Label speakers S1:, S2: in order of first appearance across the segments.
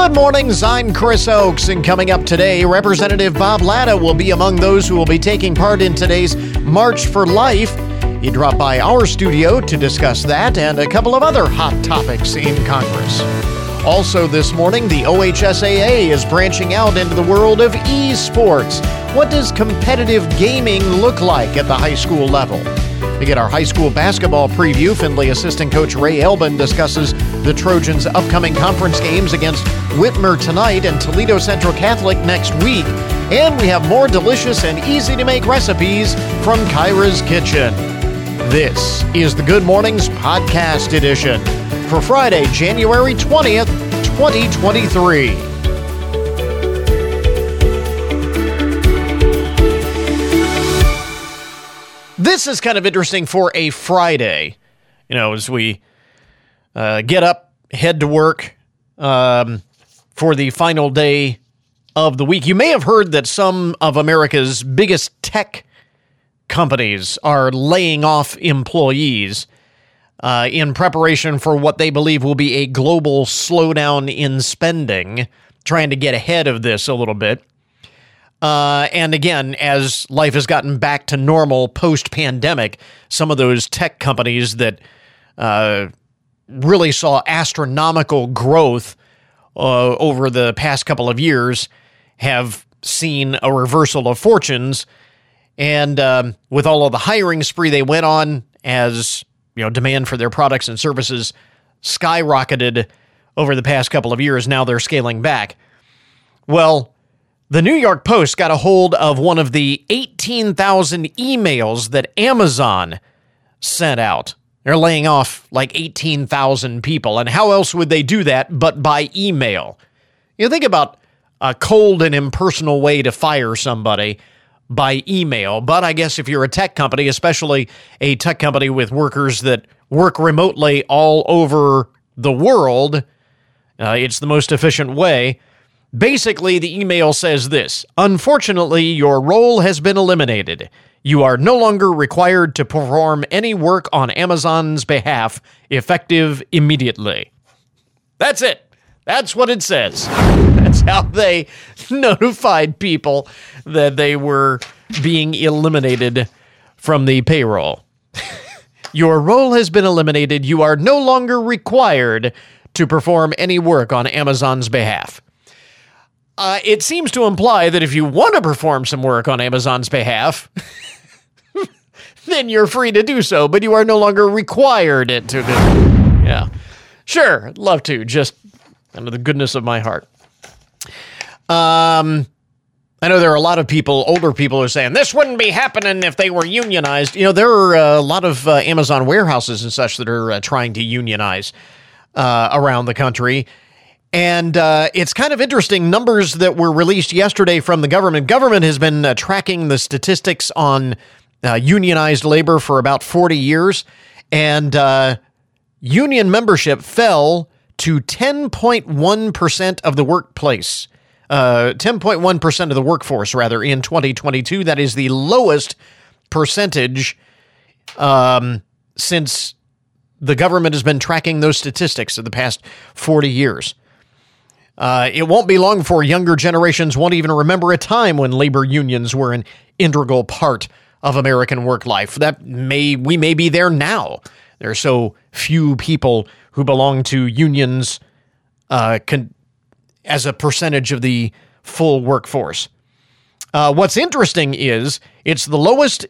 S1: Good morning, I'm Chris Oakes, and coming up today, Representative Bob Latta will be among those who will be taking part in today's March for Life. He dropped by our studio to discuss that and a couple of other hot topics in Congress. Also, this morning, the OHSAA is branching out into the world of esports. What does competitive gaming look like at the high school level? To get our high school basketball preview, Findlay assistant coach Ray Elbin discusses the Trojans' upcoming conference games against Whitmer tonight and Toledo Central Catholic next week. And we have more delicious and easy to make recipes from Kyra's Kitchen. This is the Good Mornings Podcast Edition for Friday, January 20th, 2023. This is kind of interesting for a Friday. You know, as we uh, get up, head to work um, for the final day of the week. You may have heard that some of America's biggest tech companies are laying off employees uh, in preparation for what they believe will be a global slowdown in spending, trying to get ahead of this a little bit. Uh, and again, as life has gotten back to normal post pandemic, some of those tech companies that uh, really saw astronomical growth uh, over the past couple of years have seen a reversal of fortunes. And um, with all of the hiring spree they went on, as you know, demand for their products and services skyrocketed over the past couple of years, now they're scaling back. Well, the New York Post got a hold of one of the 18,000 emails that Amazon sent out. They're laying off like 18,000 people. And how else would they do that but by email? You think about a cold and impersonal way to fire somebody by email. But I guess if you're a tech company, especially a tech company with workers that work remotely all over the world, uh, it's the most efficient way. Basically, the email says this Unfortunately, your role has been eliminated. You are no longer required to perform any work on Amazon's behalf, effective immediately. That's it. That's what it says. That's how they notified people that they were being eliminated from the payroll. Your role has been eliminated. You are no longer required to perform any work on Amazon's behalf uh, it seems to imply that if you want to perform some work on Amazon's behalf, then you're free to do so, but you are no longer required to do. It. Yeah. Sure, love to, just under the goodness of my heart. Um, I know there are a lot of people, older people, are saying this wouldn't be happening if they were unionized. You know, there are uh, a lot of uh, Amazon warehouses and such that are uh, trying to unionize uh, around the country. And uh, it's kind of interesting numbers that were released yesterday from the government. Government has been uh, tracking the statistics on uh, unionized labor for about 40 years, and uh, union membership fell to 10.1% of the workplace. 10.1% uh, of the workforce, rather, in 2022. That is the lowest percentage um, since the government has been tracking those statistics in the past 40 years. Uh, it won't be long before younger generations won't even remember a time when labor unions were an integral part of American work life. That may we may be there now. There are so few people who belong to unions uh, con- as a percentage of the full workforce. Uh, what's interesting is it's the lowest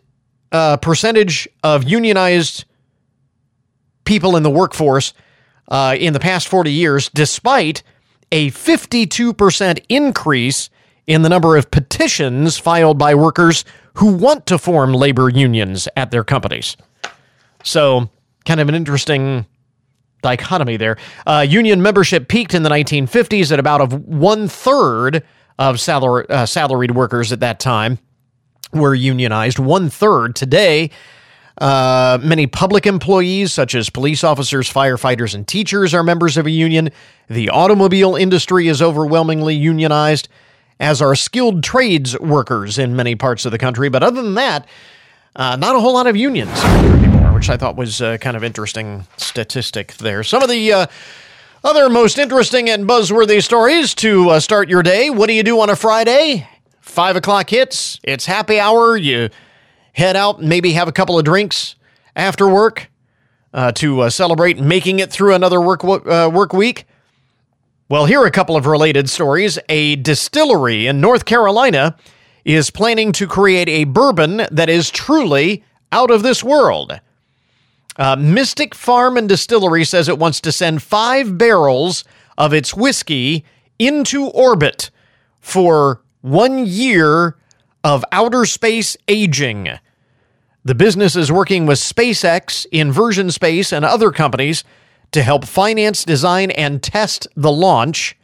S1: uh, percentage of unionized people in the workforce uh, in the past 40 years, despite a 52% increase in the number of petitions filed by workers who want to form labor unions at their companies. So, kind of an interesting dichotomy there. Uh, union membership peaked in the 1950s at about of one third of salary, uh, salaried workers at that time were unionized. One third today uh, many public employees, such as police officers, firefighters, and teachers, are members of a union. The automobile industry is overwhelmingly unionized, as are skilled trades workers in many parts of the country. But other than that, uh, not a whole lot of unions anymore, which I thought was uh, kind of interesting statistic there. Some of the uh, Other most interesting and buzzworthy stories to uh, start your day. What do you do on a Friday? Five o'clock hits. It's happy hour. You head out, maybe have a couple of drinks after work uh, to uh, celebrate making it through another work uh, work week. Well, here are a couple of related stories. A distillery in North Carolina is planning to create a bourbon that is truly out of this world. Uh, Mystic Farm and Distillery says it wants to send five barrels of its whiskey into orbit for one year of outer space aging. The business is working with SpaceX, Inversion Space, and other companies to help finance, design, and test the launch.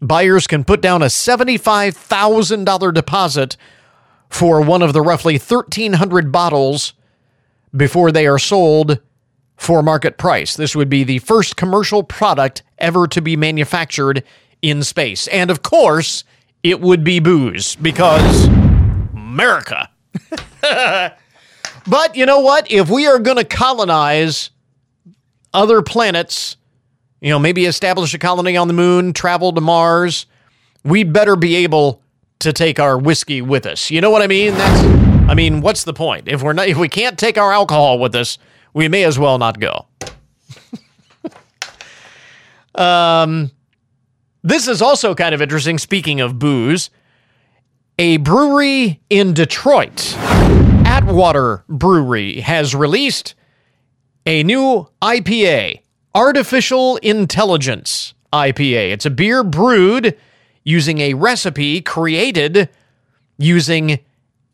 S1: Buyers can put down a $75,000 deposit for one of the roughly 1,300 bottles before they are sold for market price. This would be the first commercial product ever to be manufactured in space. And of course, it would be booze because America. but you know what? If we are going to colonize other planets, you know, maybe establish a colony on the moon, travel to Mars, we'd better be able to take our whiskey with us. You know what I mean? That's I mean, what's the point? If we're not if we can't take our alcohol with us, we may as well not go. um this is also kind of interesting speaking of booze. A brewery in Detroit, Atwater Brewery has released a new IPA, Artificial Intelligence IPA. It's a beer brewed using a recipe created using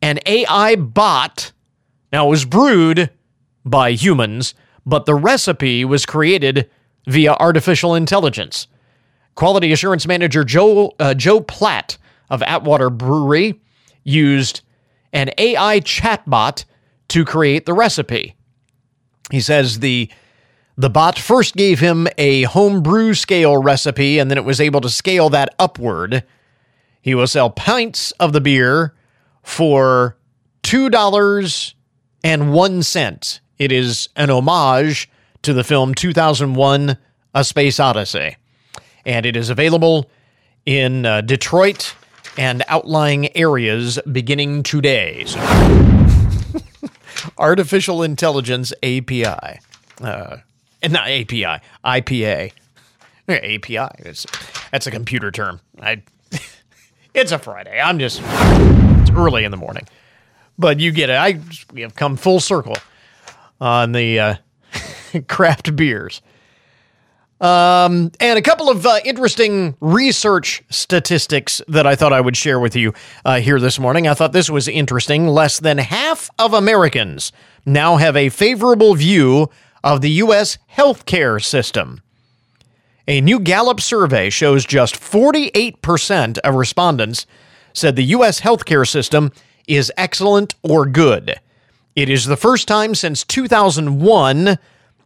S1: an AI bot. Now, it was brewed by humans, but the recipe was created via artificial intelligence. Quality assurance manager Joe, uh, Joe Platt of Atwater Brewery used an AI chatbot to create the recipe. He says the the bot first gave him a homebrew scale recipe and then it was able to scale that upward. He will sell pints of the beer for $2.01. It is an homage to the film 2001 A Space Odyssey. And it is available in uh, Detroit and outlying areas beginning today. So artificial intelligence API. Uh, not API, IPA. API. It's, that's a computer term. I, it's a Friday. I'm just, it's early in the morning. But you get it. I, we have come full circle on the uh, craft beers. Um, and a couple of uh, interesting research statistics that I thought I would share with you uh, here this morning. I thought this was interesting. Less than half of Americans now have a favorable view of the U.S. healthcare system. A new Gallup survey shows just 48% of respondents said the U.S. healthcare system is excellent or good. It is the first time since 2001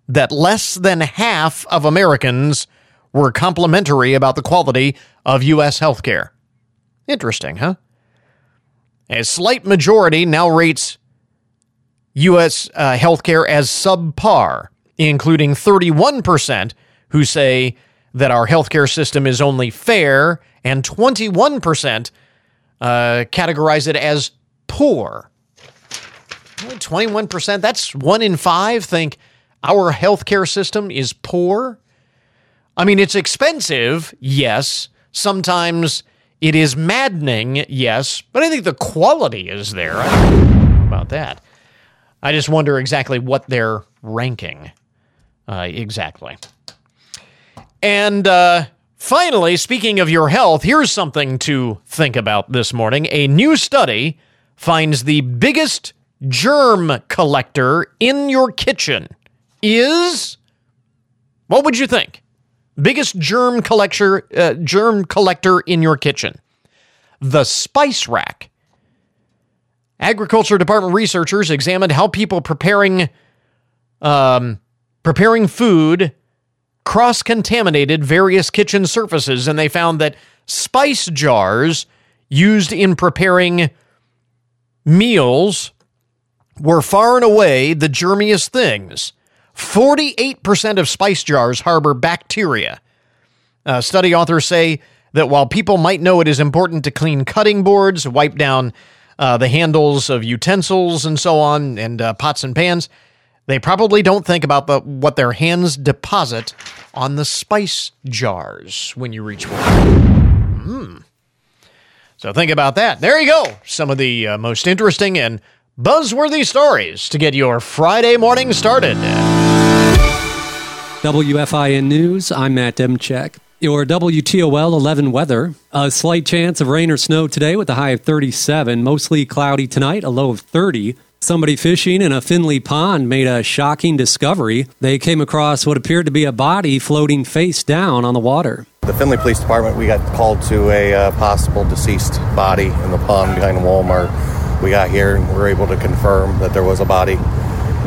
S1: that less than half of Americans were complimentary about the quality of U.S. healthcare. Interesting, huh? A slight majority now rates U.S. Uh, healthcare as subpar, including 31% who say that our healthcare system is only fair, and 21% uh, categorize it as poor. 21%, that's one in five think our healthcare system is poor. I mean, it's expensive, yes. Sometimes it is maddening, yes, but I think the quality is there. About that. I just wonder exactly what they're ranking. Uh, exactly. And uh, finally, speaking of your health, here's something to think about this morning. A new study finds the biggest germ collector in your kitchen is what would you think? Biggest germ collector uh, germ collector in your kitchen. The spice rack. Agriculture Department researchers examined how people preparing um, preparing food cross contaminated various kitchen surfaces, and they found that spice jars used in preparing meals were far and away the germiest things. 48% of spice jars harbor bacteria, Uh, study authors say that while people might know it is important to clean cutting boards, wipe down uh, the handles of utensils and so on, and uh, pots and pans, they probably don't think about the, what their hands deposit on the spice jars when you reach for them. Hmm. So think about that. There you go. Some of the uh, most interesting and buzzworthy stories to get your Friday morning started.
S2: WFIN News, I'm Matt Demchek. Your WTOL 11 weather. A slight chance of rain or snow today with a high of 37. Mostly cloudy tonight, a low of 30. Somebody fishing in a Findlay pond made a shocking discovery. They came across what appeared to be a body floating face down on the water.
S3: The Findlay Police Department, we got called to a uh, possible deceased body in the pond behind Walmart. We got here and we were able to confirm that there was a body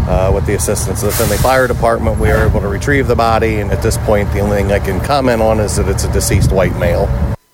S3: uh, with the assistance of the Findlay Fire Department, we were able to retrieve the body, and at this point, the only thing I can comment on is that it's a deceased white male.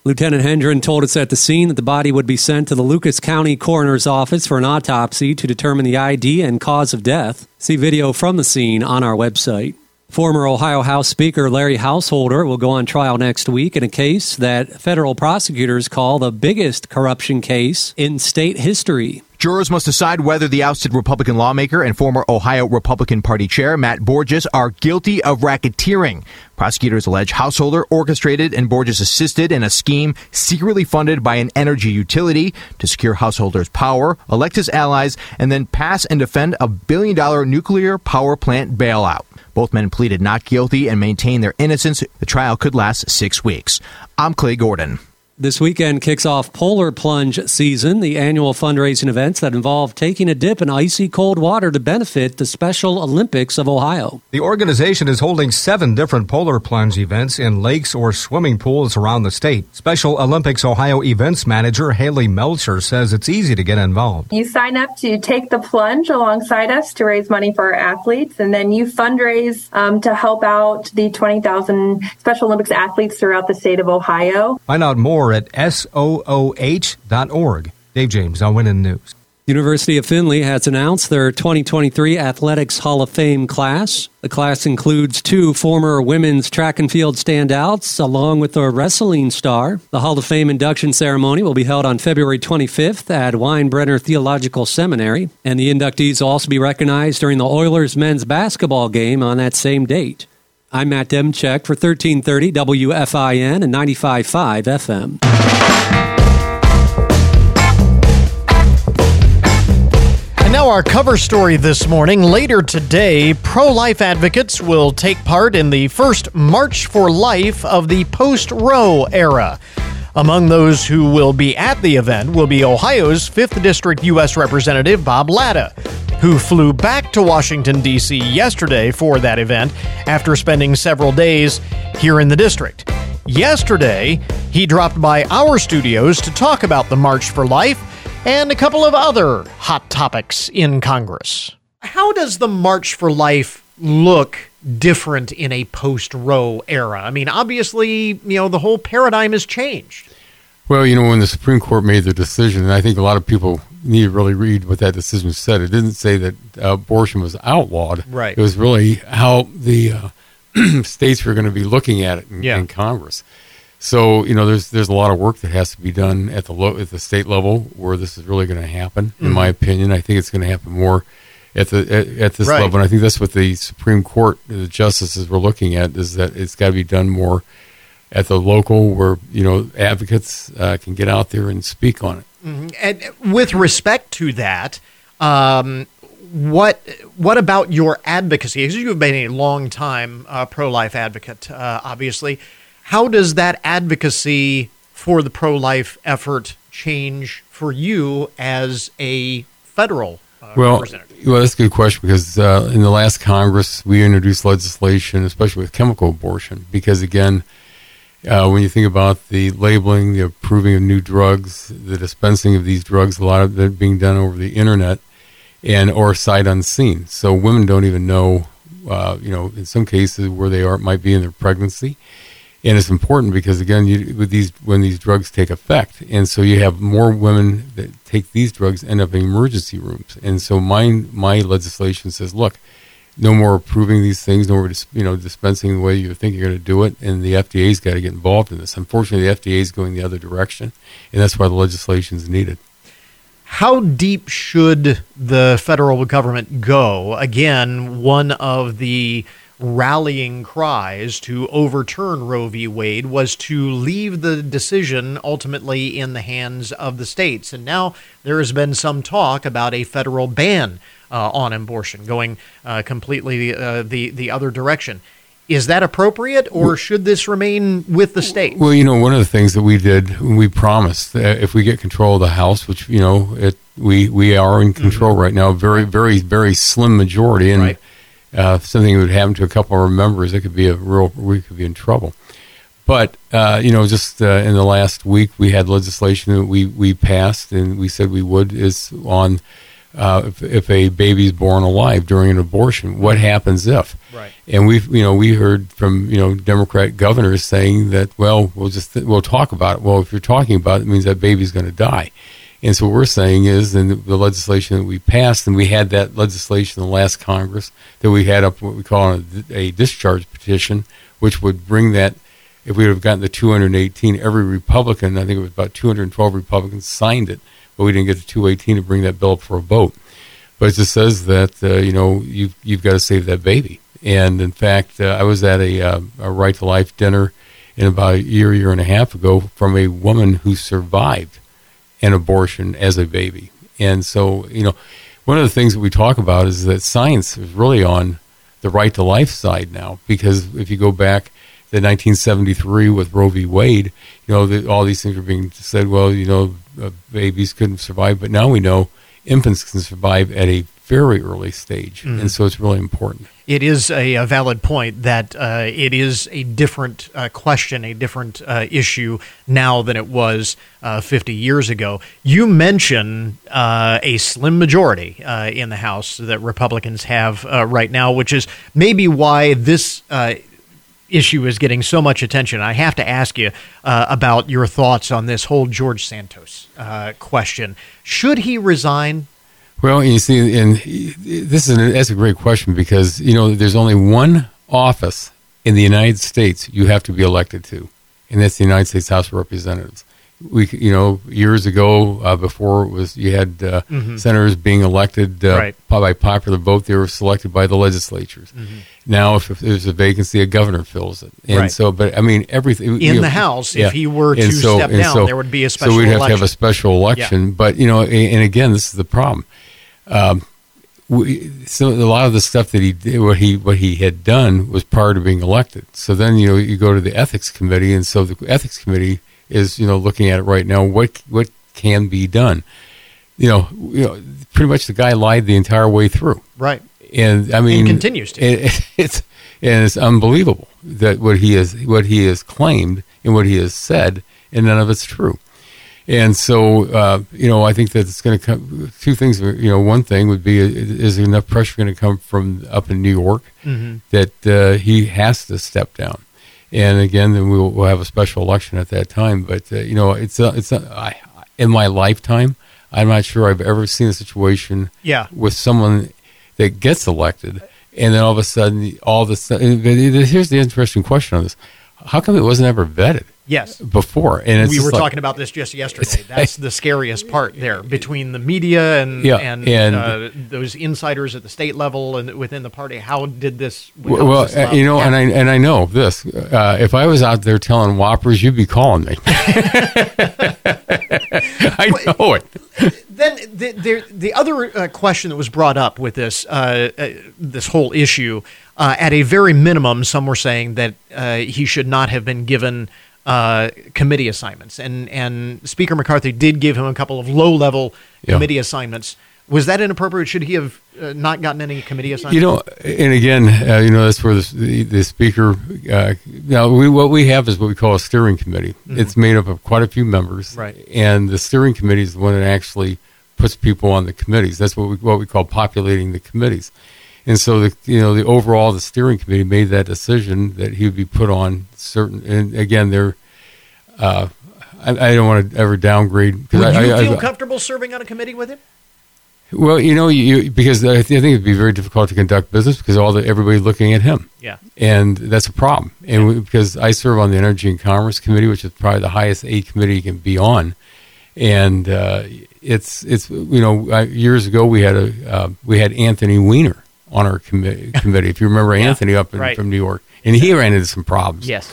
S2: Lieutenant Hendren told us at the scene that the body would be sent to the Lucas County Coroner's Office for an autopsy to determine the ID and cause of death. See video from the scene on our website. Former Ohio House Speaker Larry Householder will go on trial next week in a case that federal prosecutors call the biggest corruption case in state history.
S4: Jurors must decide whether the ousted Republican lawmaker and former Ohio Republican Party chair Matt Borges are guilty of racketeering. Prosecutors allege Householder orchestrated and Borges assisted in a scheme secretly funded by an energy utility to secure Householder's power, elect his allies, and then pass and defend a billion dollar nuclear power plant bailout. Both men pleaded not guilty and maintained their innocence. The trial could last six weeks. I'm Clay Gordon.
S2: This weekend kicks off Polar Plunge season, the annual fundraising events that involve taking a dip in icy cold water to benefit the Special Olympics of Ohio.
S5: The organization is holding seven different Polar Plunge events in lakes or swimming pools around the state. Special Olympics Ohio events manager Haley Melcher says it's easy to get involved.
S6: You sign up to take the plunge alongside us to raise money for our athletes, and then you fundraise um, to help out the 20,000 Special Olympics athletes throughout the state of Ohio.
S5: Find out more or at sooh.org. Dave James on Winning News.
S2: University of Findlay has announced their 2023 Athletics Hall of Fame class. The class includes two former women's track and field standouts, along with a wrestling star. The Hall of Fame induction ceremony will be held on February 25th at Winebrenner Theological Seminary, and the inductees will also be recognized during the Oilers men's basketball game on that same date. I'm Matt Demchek for 1330 WFIN and 95.5 FM.
S1: And now, our cover story this morning. Later today, pro life advocates will take part in the first March for Life of the post Roe era. Among those who will be at the event will be Ohio's 5th District U.S. Representative Bob Latta, who flew back to Washington, D.C. yesterday for that event after spending several days here in the district. Yesterday, he dropped by our studios to talk about the March for Life and a couple of other hot topics in Congress. How does the March for Life look different in a post Roe era? I mean, obviously, you know, the whole paradigm has changed.
S7: Well, you know, when the Supreme Court made the decision, and I think a lot of people need to really read what that decision said. It didn't say that uh, abortion was outlawed.
S1: Right.
S7: It was really how the uh, states were going to be looking at it in,
S1: Yeah.
S7: in Congress. So you know, there's there's a lot of work that has to be done at the lo- at the state level where this is really going to happen. In my opinion, I think it's going to happen more at the at, at this
S1: Right.
S7: level. And I think that's what the Supreme Court, the justices were looking at, is that it's got to be done more at the local where you know advocates uh, can get out there and speak on it.
S1: And with respect to that, um, what what about your advocacy? Because you've been a long time uh, pro life advocate, uh, obviously. How does that advocacy for the pro life effort change for you as a federal uh,
S7: Well,
S1: representative?
S7: well, that's a good question because uh, in the last Congress we introduced legislation, especially with chemical abortion, because again, uh, when you think about the labeling, the approving of new drugs, the dispensing of these drugs, a lot of that being done over the internet and or sight unseen. So women don't even know, uh, you know, in some cases where they are it might be in their pregnancy, and it's important because again, you, with these when these drugs take effect, and so you have more women that take these drugs end up in emergency rooms, and so my my legislation says, look, no more approving these things, no more dis- you know dispensing the way you think you're going to do it, and the FDA's got to get involved in this. Unfortunately, the FDA is going the other direction, and that's why the legislation is needed.
S1: How deep should the federal government go? Again, one of the rallying cries to overturn Roe v. Wade was to leave the decision ultimately in the hands of the states. And now there has been some talk about a federal ban on abortion going uh, completely uh, the, the other direction. Is that appropriate, or should this remain with the state?
S7: Well, you know, one of the things that we did, we promised that if we get control of the House, which you know, it we we are in control mm-hmm. right now, very very very slim majority, and right uh, if something would happen to a couple of our members, it could be a real, we could be in trouble. But uh, you know, just uh, in the last week, we had legislation that we we passed, and we said we would is on uh, if, if, a baby's born alive during an abortion, what happens if?
S1: Right.
S7: And we you know we heard from you know Democrat governors saying that well we'll just th- we'll talk about it. Well, if you're talking about it, it means that baby's going to die. And so what we're saying is, in the legislation that we passed, and we had that legislation in the last Congress, that we had up what we call a, a discharge petition, which would bring that, if we would have gotten the 218, every Republican, I think it was about 212 Republicans signed it, but we didn't get to 218 to bring that bill up for a vote. But it just says that, uh, you know, you've, you've got to save that baby. And in fact, uh, I was at a, uh, a Right to Life dinner in about a year, year and a half ago from a woman who survived an abortion as a baby. And so, you know, one of the things that we talk about is that science is really on the right to life side now, because if you go back to 1973 with Roe v. Wade, you know, the, all these things were being said, well, you know, uh, babies couldn't survive, but now we know infants can survive at a very early stage. Mm. And so it's really important
S1: it is a, a valid point that uh, it is a different uh, question, a different uh, issue now than it was uh, 50 years ago. You mention uh, a slim majority uh, in the House that Republicans have right now, which is maybe why this issue is getting so much attention. I have to ask you about your thoughts on this whole George Santos question. Should he resign?
S7: Well, you see, and this is an, that's a great question because you know there's only one office in the United States you have to be elected to, and that's the United States House of Representatives. We, you know, years ago, uh, before it was you had uh, mm-hmm. senators being elected uh, right. by popular vote, they were selected by the legislatures. Mm-hmm. Now, if, if, there's a vacancy, a governor fills it, and right. so, but I mean, everything
S1: in know, the House, yeah. if he were to so, step down, so, there would be a special.
S7: So we'd have
S1: election.
S7: to have a special election, yeah. but you know, and again, this is the problem um, we, so a lot of the stuff that he did, what he what he had done was prior to being elected. So then you know you go to the ethics committee, and so the ethics committee is you know looking at it right now. What what can be done? You know, you know, pretty much the guy lied the entire way through.
S1: Right.
S7: And I mean,
S1: and continues to.
S7: It, it's and it's unbelievable that what he has what he has claimed and what he has said, and none of it's true. And so, uh, you know, I think that it's going to come. Two things, you know, one thing would be: is enough pressure going to come from up in New York mm-hmm. that uh, he has to step down? And again, then we'll, we'll have a special election at that time. But uh, you know, it's uh, it's uh, I, in my lifetime, I'm not sure I've ever seen a situation
S1: yeah.
S7: with someone that gets elected, and then all of a sudden, all of a sudden, here's the interesting question on this: How come it wasn't ever vetted?
S1: Yes.
S7: Before. And
S1: we were
S7: like,
S1: talking about this just yesterday. That's the scariest part there between the media and
S7: yeah,
S1: and,
S7: and
S1: uh, those insiders at the state level and within the party. How did this?
S7: Well,
S1: this
S7: uh, you know, and I and I know this. Uh, if I was out there telling whoppers, you'd be calling me. I know it.
S1: Then the the, the other uh, question that was brought up with this uh, uh, this whole issue, at a very minimum, some were saying that he should not have been given uh, committee assignments, and and Speaker McCarthy did give him a couple of low level yeah. committee assignments. Was that inappropriate? Should he have uh, not gotten any committee assignments?
S7: You know, and again, uh, you know, that's where the, the, the speaker. Uh, now, we, what we have is what we call a steering committee. Mm-hmm. It's made up of quite a few members,
S1: right?
S7: And the steering committee is the one that actually puts people on the committees. That's what we what we call populating the committees. And so, the, you know, the overall the steering committee made that decision that he would be put on certain. And again, they're. Uh, I, I, don't want to ever downgrade.
S1: Would
S7: I,
S1: you
S7: I,
S1: feel comfortable serving on a committee with him?
S7: Well, you know, you, because I, th- I think it'd be very difficult to conduct business because all the everybody's looking at him.
S1: Yeah.
S7: and that's a problem. And we, because I serve on the Energy and Commerce Committee, which is probably the highest A committee you can be on, and uh, it's it's you know uh, years ago we had a uh, we had Anthony Weiner on our committee. committee if you remember Anthony up in,
S1: right.
S7: from New York, and he ran into some problems.
S1: Yes.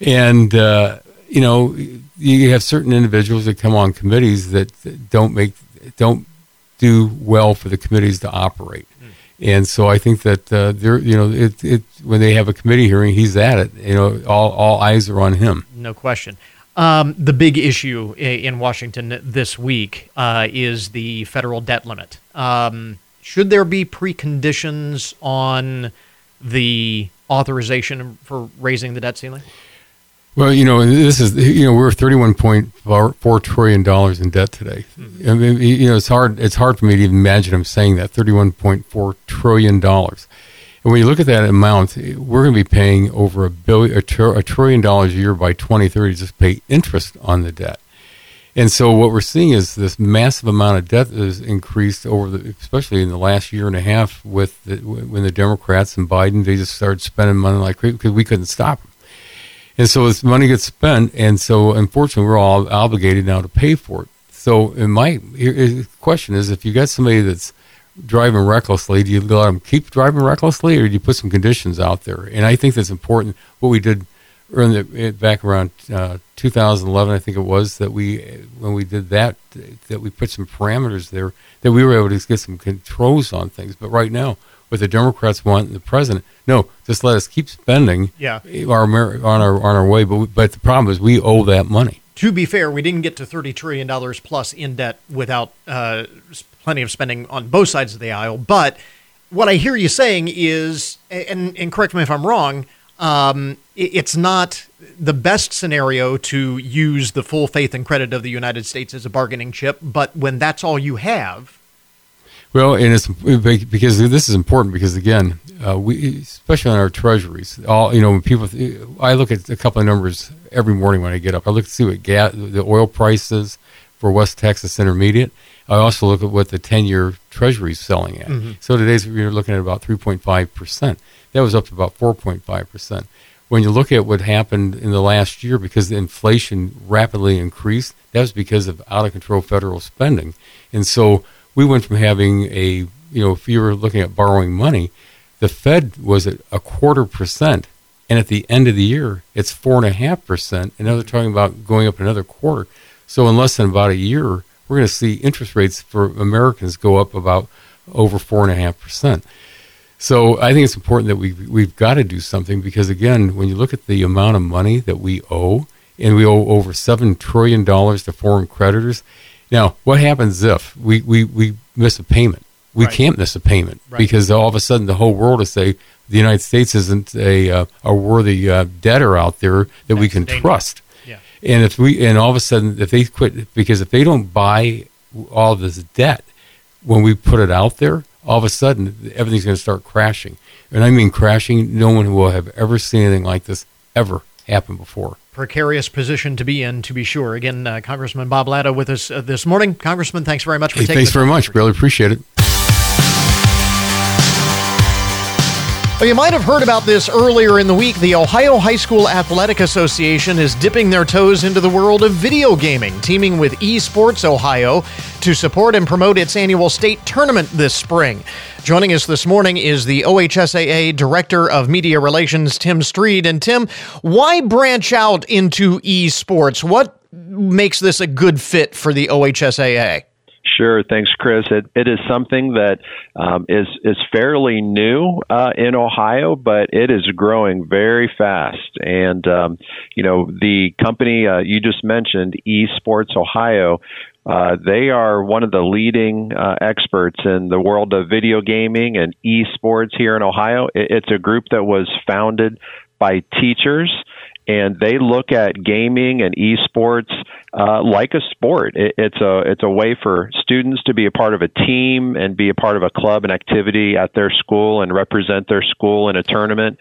S7: and uh, you know you have certain individuals that come on committees that don't make don't do well for the committees to operate. And so I think that uh, they're, you know, it, it when they have a committee hearing, he's at it. You know, all all eyes are on him.
S1: No question. Um, the big issue in Washington this week uh, is the federal debt limit. Um, should there be preconditions on the authorization for raising the debt ceiling?
S7: Well, you know, this is you know we're thirty one point four trillion dollars in debt today. Mm-hmm. I mean, you know, it's hard it's hard for me to even imagine him saying that thirty one point four trillion dollars. And when you look at that amount, we're going to be paying over a billion a, tr- a trillion dollars a year by twenty thirty just to pay interest on the debt. And so what we're seeing is this massive amount of debt has increased over the, especially in the last year and a half with the, when the Democrats and Biden they just started spending money like crazy because we couldn't stop them. And so this money gets spent, and so unfortunately, we're all obligated now to pay for it. So, in my question is, if you got somebody that's driving recklessly, do you let them keep driving recklessly, or do you put some conditions out there? And I think that's important. What we did in the, eh, back around uh, 2011, I think it was that we eh, when we did that that we put some parameters there that we were able to get some controls on things. But right now, what the Democrats want and the president, no, just let us keep spending
S1: Yeah.
S7: our on our on our way. But we, but the problem is we owe that money.
S1: To be fair, we didn't get to $30 trillion plus in debt without uh, plenty of spending on both sides of the aisle. But what I hear you saying is, and, and correct me if I'm wrong, um, it's not the best scenario to use the full faith and credit of the United States as a bargaining chip. But when that's all you have,
S7: Well, and it's because this is important because again, uh, we especially on our treasuries, all you know, when people, I look at a couple of numbers every morning when I get up. I look to see what gas, the oil prices for West Texas Intermediate. I also look at what the ten-year Treasury is selling at. So today's you're looking at about three point five percent. That was up to about four point five percent. When you look at what happened in the last year, because the inflation rapidly increased, that was because of out of control federal spending, and so we went from having a you know if you were looking at borrowing money, the Fed was at a quarter percent, and at the end of the year it's four and a half percent, and now they're talking about going up another quarter. So in less than about a year, we're going to see interest rates for Americans go up about over four and a half percent. So I think it's important that we we've got to do something because again, when you look at the amount of money that we owe, and we owe over seven trillion dollars to foreign creditors. Now, what happens if we, we, we miss a payment? We
S1: Right.
S7: can't miss a payment
S1: Right.
S7: because all of a sudden the whole world will say the United States isn't a uh, a worthy uh, debtor out there that we can
S1: dangerous.
S7: trust.
S1: yeah.
S7: And if we and all of a sudden if they quit because if they don't buy all this debt when we put it out there, all of a sudden everything's going to start crashing. And I mean crashing. No one will have ever seen anything like this ever happen before.
S1: Precarious position to be in, to be sure. Again, uh, Congressman Bob Latta with us uh, this morning. Congressman, thanks very much for
S7: Hey,
S1: taking
S7: thanks very much. Really appreciate it.
S1: Well, you might have heard about this earlier in the week. The Ohio High School Athletic Association is dipping their toes into the world of video gaming, teaming with Esports Ohio to support and promote its annual state tournament this spring. Joining us this morning is the OHSAA Director of Media Relations, Tim Stried. And Tim, why branch out into esports? What makes this a good fit for the OHSAA?
S8: Sure, thanks, Chris. It, it is something that um, is is fairly new uh, in Ohio, but it is growing very fast. And um, you know, the company uh, you just mentioned, Esports Ohio, uh, they are one of the leading uh, experts in the world of video gaming and esports here in Ohio. It, it's a group that was founded by teachers and they look at gaming and esports uh, like a sport. It, it's a it's a way for students to be a part of a team and be a part of a club and activity at their school and represent their school in a tournament.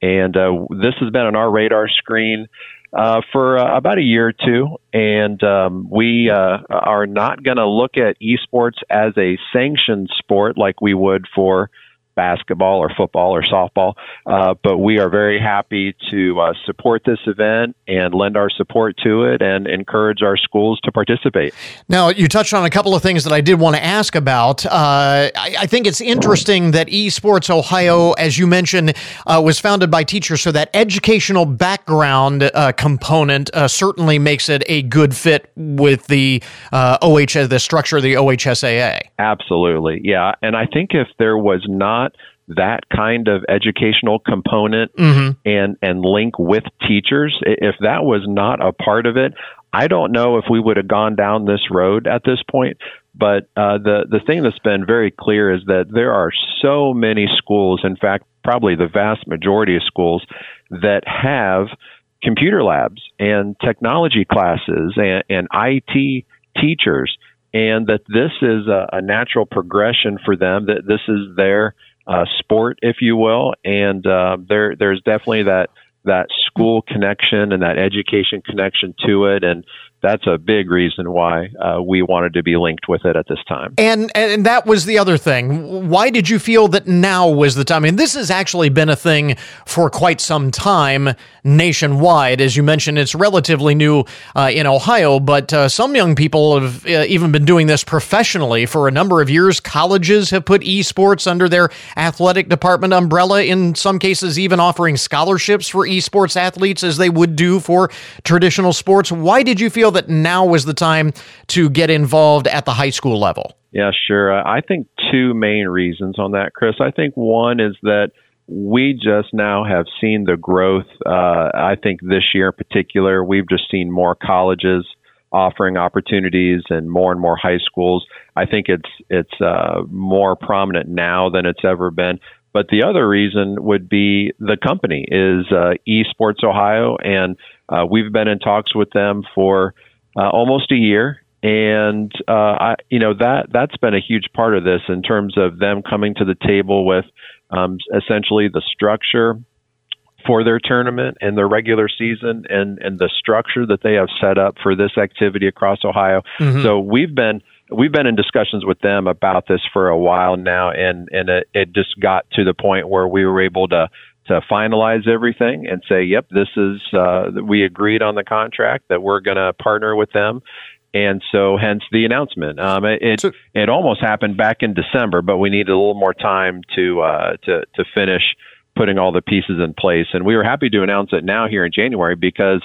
S8: And uh, this has been on our radar screen uh, for uh, about a year or two, and um, we uh, are not going to look at esports as a sanctioned sport like we would for basketball or football or softball. Uh, but we are very happy to uh, support this event and lend our support to it and encourage our schools to participate.
S1: Now, you touched on a couple of things that I did want to ask about. Uh, I, I, think it's interesting that Esports Ohio, as you mentioned, uh, was founded by teachers, so that educational background uh, component uh, certainly makes it a good fit with the OHS, the structure of the OHSAA.
S8: Absolutely, yeah. And I think if there was not that kind of educational component mm-hmm. and and link with teachers if that was not a part of it i don't know if we would have gone down this road at this point but uh, the the thing that's been very clear is that there are so many schools in fact probably the vast majority of schools that have computer labs and technology classes and, and IT teachers and that this is a, a natural progression for them that this is their uh, sport, if you will, and uh, there there's definitely that that school connection and that education connection to it, and that's a big reason why uh, we wanted to be linked with it at this time.
S1: And and that was the other thing. Why did you feel that now was the time? I mean, this has actually been a thing for quite some time nationwide. As you mentioned, it's relatively new uh, in Ohio, but uh, some young people have uh, even been doing this professionally for a number of years. Colleges have put esports under their athletic department umbrella. In some cases, even offering scholarships for esports athletes as they would do for traditional sports. Why did you feel? feel that now was the time to get involved at the high school level?
S8: Yeah, sure. I think two main reasons on that, Chris. I think one is that we just now have seen the growth. Uh, I think this year in particular, we've just seen more colleges offering opportunities and more and more high schools. I think it's it's uh, more prominent now than it's ever been. But the other reason would be the company is uh, Esports Ohio, and uh, we've been in talks with them for uh, almost a year, and uh, I, you know that that's been a huge part of this in terms of them coming to the table with um, essentially the structure for their tournament and their regular season and and the structure that they have set up for this activity across Ohio. Mm-hmm. So we've been we've been in discussions with them about this for a while now, and and it, it just got to the point where we were able to to finalize everything and say, yep, this is uh, we agreed on the contract that we're going to partner with them. And so, hence the announcement. Um, it it, so, it almost happened back in December, but we needed a little more time to uh, to to finish putting all the pieces in place. And we were happy to announce it now here in January because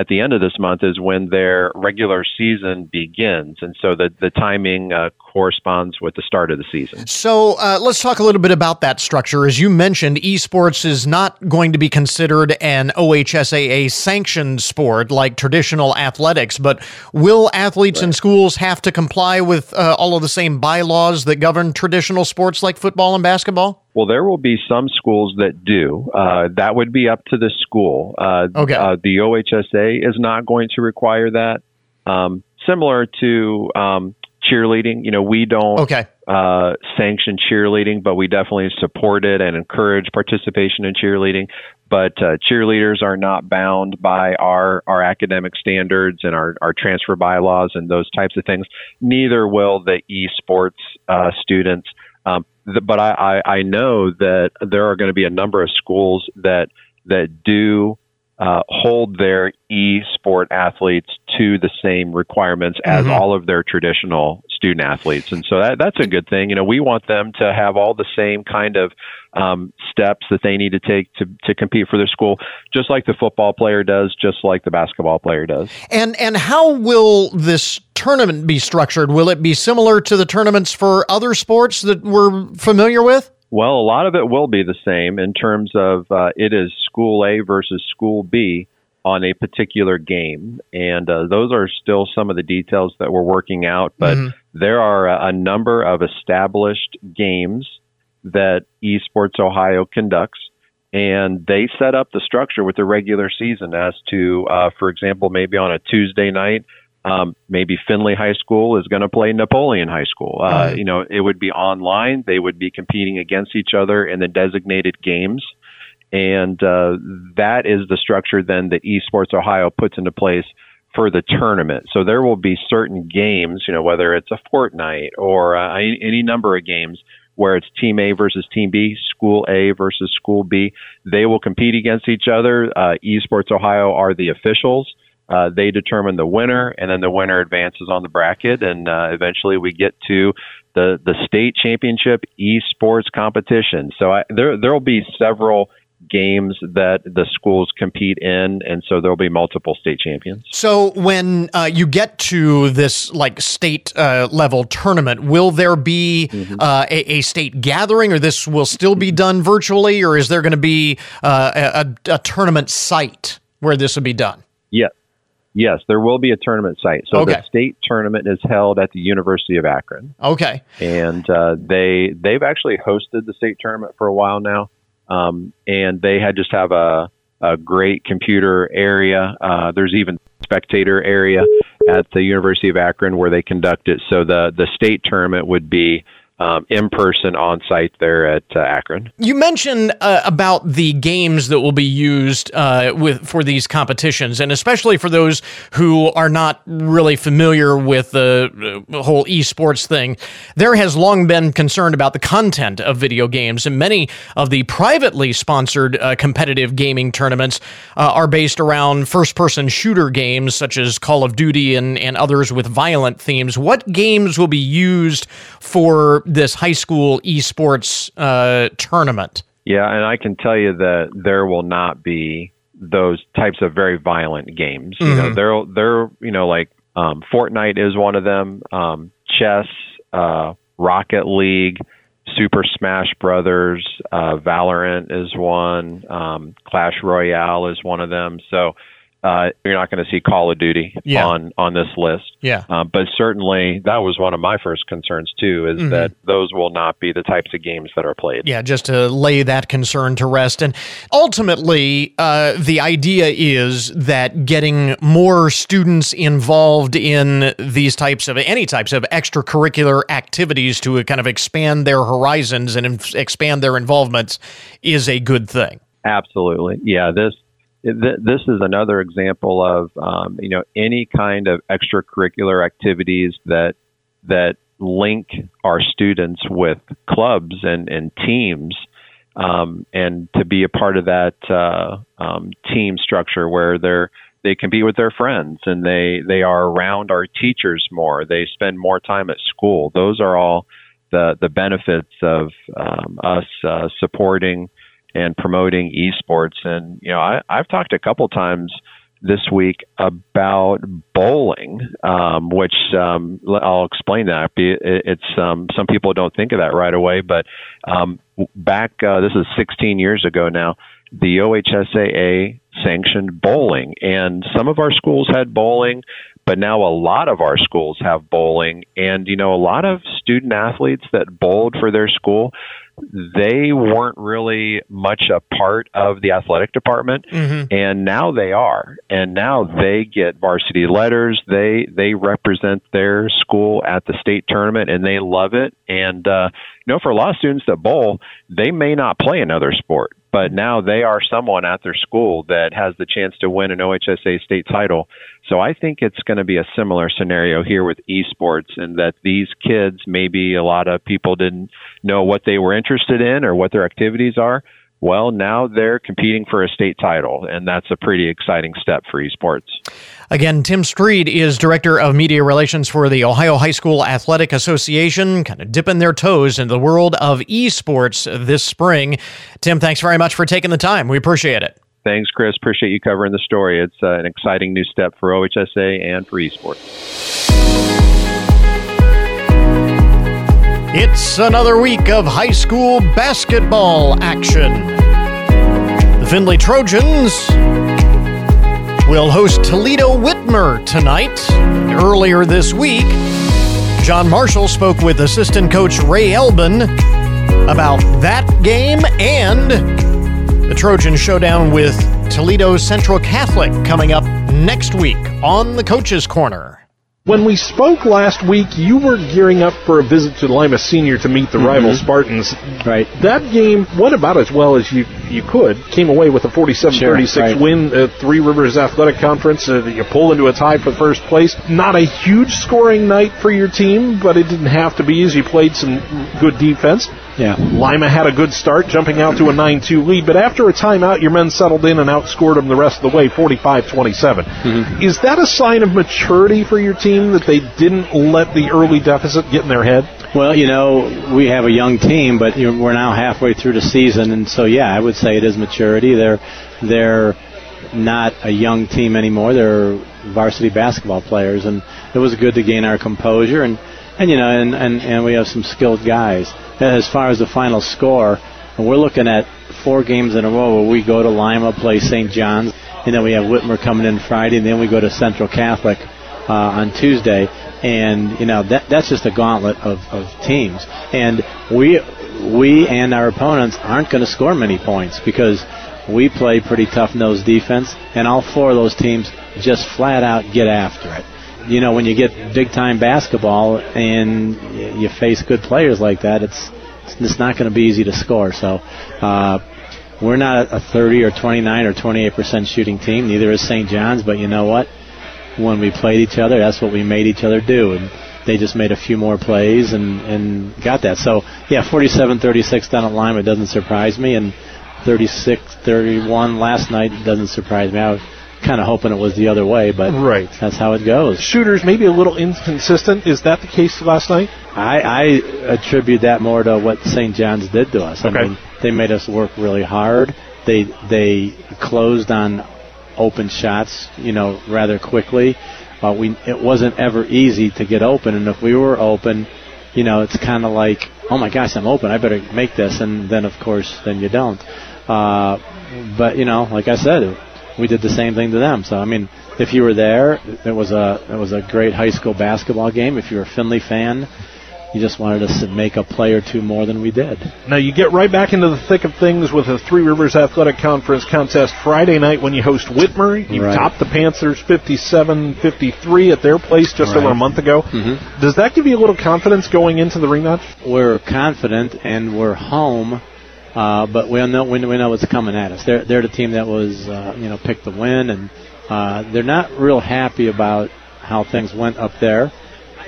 S8: at the end of this month is when their regular season begins. And so the, the timing uh, corresponds with the start of the season.
S1: So uh, let's talk a little bit about that structure. As you mentioned, esports is not going to be considered an OHSAA sanctioned sport like traditional athletics, but will athletes right. in schools have to comply with uh, all of the same bylaws that govern traditional sports like football and basketball?
S8: Well, there will be some schools that do. Uh, that would be up to the school. Uh, okay. Uh, the OHSA is not going to require that. Um, similar to um, cheerleading, you know, we don't okay. uh, sanction cheerleading, but we definitely support it and encourage participation in cheerleading. But uh, cheerleaders are not bound by our, our academic standards and our, our transfer bylaws and those types of things. Neither will the esports uh, students. Um, but I, I, I know that there are going to be a number of schools that that do uh, hold their e-sport athletes to the same requirements as mm-hmm. all of their traditional student athletes, and so that, that's a good thing. You know, we want them to have all the same kind of um, steps that they need to take to, to compete for their school, just like the football player does, just like the basketball player does.
S1: And and how will this tournament be structured? Will it be similar to the tournaments for other sports that we're familiar with?
S8: Well, a lot of it will be the same in terms of uh, it is school A versus school B on a particular game. And uh, those are still some of the details that we're working out. But mm-hmm. there are a, a, number of established games that Esports Ohio conducts. And they set up the structure with the regular season as to, uh, for example, maybe on a Tuesday night, um, maybe Findlay High School is going to play Napoleon High School. Uh, right. You know, it would be online. They would be competing against each other in the designated games and uh, that is the structure then that Esports Ohio puts into place for the tournament. So there will be certain games, you know, whether it's a Fortnite or uh, any number of games where it's team A versus team B, school A versus school B. They will compete against each other. Uh, Esports Ohio are the officials. Uh, they determine the winner, and then the winner advances on the bracket, and uh, eventually we get to the the state championship esports competition. So I, there there will be several games that the schools compete in, and so there'll be multiple state champions.
S1: So when uh, you get to this like state uh, level tournament, will there be mm-hmm. uh, a, a, state gathering, or this will still be done virtually, or is there going to be uh, a, a, tournament site where this will be done?
S8: Yeah. Yes, there will be a tournament site. So okay. the state tournament is held at the University of Akron.
S1: Okay.
S8: And uh, they they've actually hosted the state tournament for a while now. Um, and they had just have a, a great computer area. Uh, there's even spectator area at the University of Akron where they conduct it. So the the state tournament would be um, in person on site there at uh, Akron.
S1: You mentioned uh, about the games that will be used uh, with for these competitions, and especially for those who are not really familiar with the whole esports thing. There has long been concern about the content of video games, and many of the privately sponsored uh, competitive gaming tournaments uh, are based around first-person shooter games such as Call of Duty and, and others with violent themes. What games will be used for this high school esports uh, tournament.
S8: Yeah, and I can tell you that there will not be those types of very violent games. Mm-hmm. You know, mm-hmm. they're they're you know like um, Fortnite is one of them. Um, chess, uh, Rocket League, Super Smash Brothers, uh, Valorant is one. Um, Clash Royale is one of them. So uh, you're not going to see Call of Duty yeah. on on this list.
S1: Yeah.
S8: Uh, but certainly that was one of my first concerns too, is mm-hmm. that those will not be the types of games that are played.
S1: Yeah, just to lay that concern to rest. And ultimately, uh, the idea is that getting more students involved in these types of any types of extracurricular activities to kind of expand their horizons and expand their involvements is a good thing.
S8: Absolutely. Yeah, this this is another example of um, you know any kind of extracurricular activities that that link our students with clubs and, and teams um, and to be a part of that uh, um, team structure where they're they compete with their friends and they they are around our teachers more. They spend more time at school. Those are all the the benefits of um, us uh, supporting and promoting esports. And you know, I, I've talked a couple times this week about bowling, um, which um, I'll explain that. It's um, some people don't think of that right away, but um, back uh, this is 16 years ago now. The OHSAA sanctioned bowling, and some of our schools had bowling, but now a lot of our schools have bowling. And you know, a lot of student athletes that bowled for their school they weren't really much a part of the athletic department mm-hmm. and now they are. And now they get varsity letters. They they represent their school at the state tournament and they love it. And uh you know for a lot of students that bowl they may not play another sport but now they are someone at their school that has the chance to win an OHSA state title. So I think it's going to be a similar scenario here with esports and that these kids, maybe a lot of people didn't know what they were interested in or what their activities are. Well, now they're competing for a state title, and that's a pretty exciting step for esports.
S1: Again, Tim Stried is Director of Media Relations for the Ohio High School Athletic Association, kind of dipping their toes in the world of esports this spring. Tim, thanks very much for taking the time. We appreciate it.
S8: Thanks, Chris. Appreciate you covering the story. It's uh, an exciting new step for OHSA and for esports.
S1: It's another week of high school basketball action. The Findlay Trojans will host Toledo Whitmer tonight. Earlier this week, John Marshall spoke with assistant coach Ray Elbin about that game and the Trojan showdown with Toledo Central Catholic coming up next week on the Coach's Corner.
S9: When we spoke last week, you were gearing up for a visit to Lima Senior to meet the mm-hmm. rival Spartans.
S10: Right.
S9: That game went about as well as you you could, came away with a 47 36
S10: Sure, right.
S9: win at Three Rivers Athletic Conference. Uh, you pull into a tie for first place. Not a huge scoring night for your team, but it didn't have to be as you played some good defense.
S10: Yeah.
S9: Lima had a good start, jumping out to a 9 2 lead, but after a timeout, your men settled in and outscored them the rest of the way, 45 27. Mm-hmm. Is that a sign of maturity for your team that they didn't let the early deficit get in their head?
S10: Well, you know, we have a young team, but you know, we're now halfway through the season, and so yeah, I would say it is maturity. They're they're not a young team anymore. They're varsity basketball players, and it was good to gain our composure and and you know, and and, and we have some skilled guys. As far as the final score, we're looking at four games in a row where we go to Lima, play St. John's, and then we have Whitmer coming in Friday, and then we go to Central Catholic uh, on Tuesday, and you know that that's just a gauntlet of, of teams, and we we and our opponents aren't going to score many points because we play pretty tough nosed defense, and all four of those teams just flat out get after it. You know, when you get big time basketball and you face good players like that, it's it's not going to be easy to score. So. Uh, we're not a 30 or 29 or 28 percent shooting team. Neither is St. John's. But you know what? When we played each other, that's what we made each other do, and they just made a few more plays and and got that. So yeah, 47-36 down at Lima doesn't surprise me, and 36-31 last night doesn't surprise me. I kind of hoping it was the other way, but
S9: Right.
S10: that's how it goes.
S9: Shooters maybe a little inconsistent. Is that the case last night?
S10: I, I attribute that more to what St. John's did to us.
S9: Okay.
S10: I mean, they made us work really hard. They they closed on open shots, you know, rather quickly. Uh, we it wasn't ever easy to get open, and if we were open, you know, it's kind of like, oh my gosh, I'm open, I better make this, and then of course, then you don't. Uh, but you know, like I said, we did the same thing to them. So I mean, if you were there, it was a it was a great high school basketball game. If you're a Findlay fan, you just wanted us to make a play or two more than we did.
S9: Now you get right back into the thick of things with the Three Rivers Athletic Conference contest Friday night when you host Whitmer. You
S10: Right.
S9: topped the Panthers 57-53 at their place just over a month ago.
S10: Mhm.
S9: Does that give you a little confidence going into the rematch?
S10: We're confident and we're home, uh, but we know we, we know what's coming at us. They're they're the team that was uh, you know picked to win, and uh, they're not real happy about how things went up there.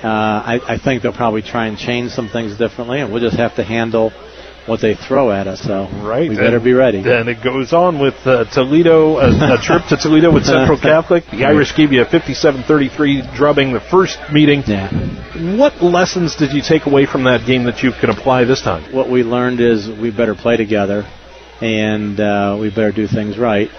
S10: Uh, I, I think they'll probably try and change some things differently, and we'll just have to handle what they throw at us. So
S9: Right.
S10: we better be ready.
S9: Then it goes on with uh, Toledo, a, a trip to Toledo with Central Catholic. The Irish gave you a 57-33 drubbing the first meeting.
S10: Yeah.
S9: What lessons did you take away from that game that you can apply this time?
S10: what we learned is we better play together, and uh, we better do things right.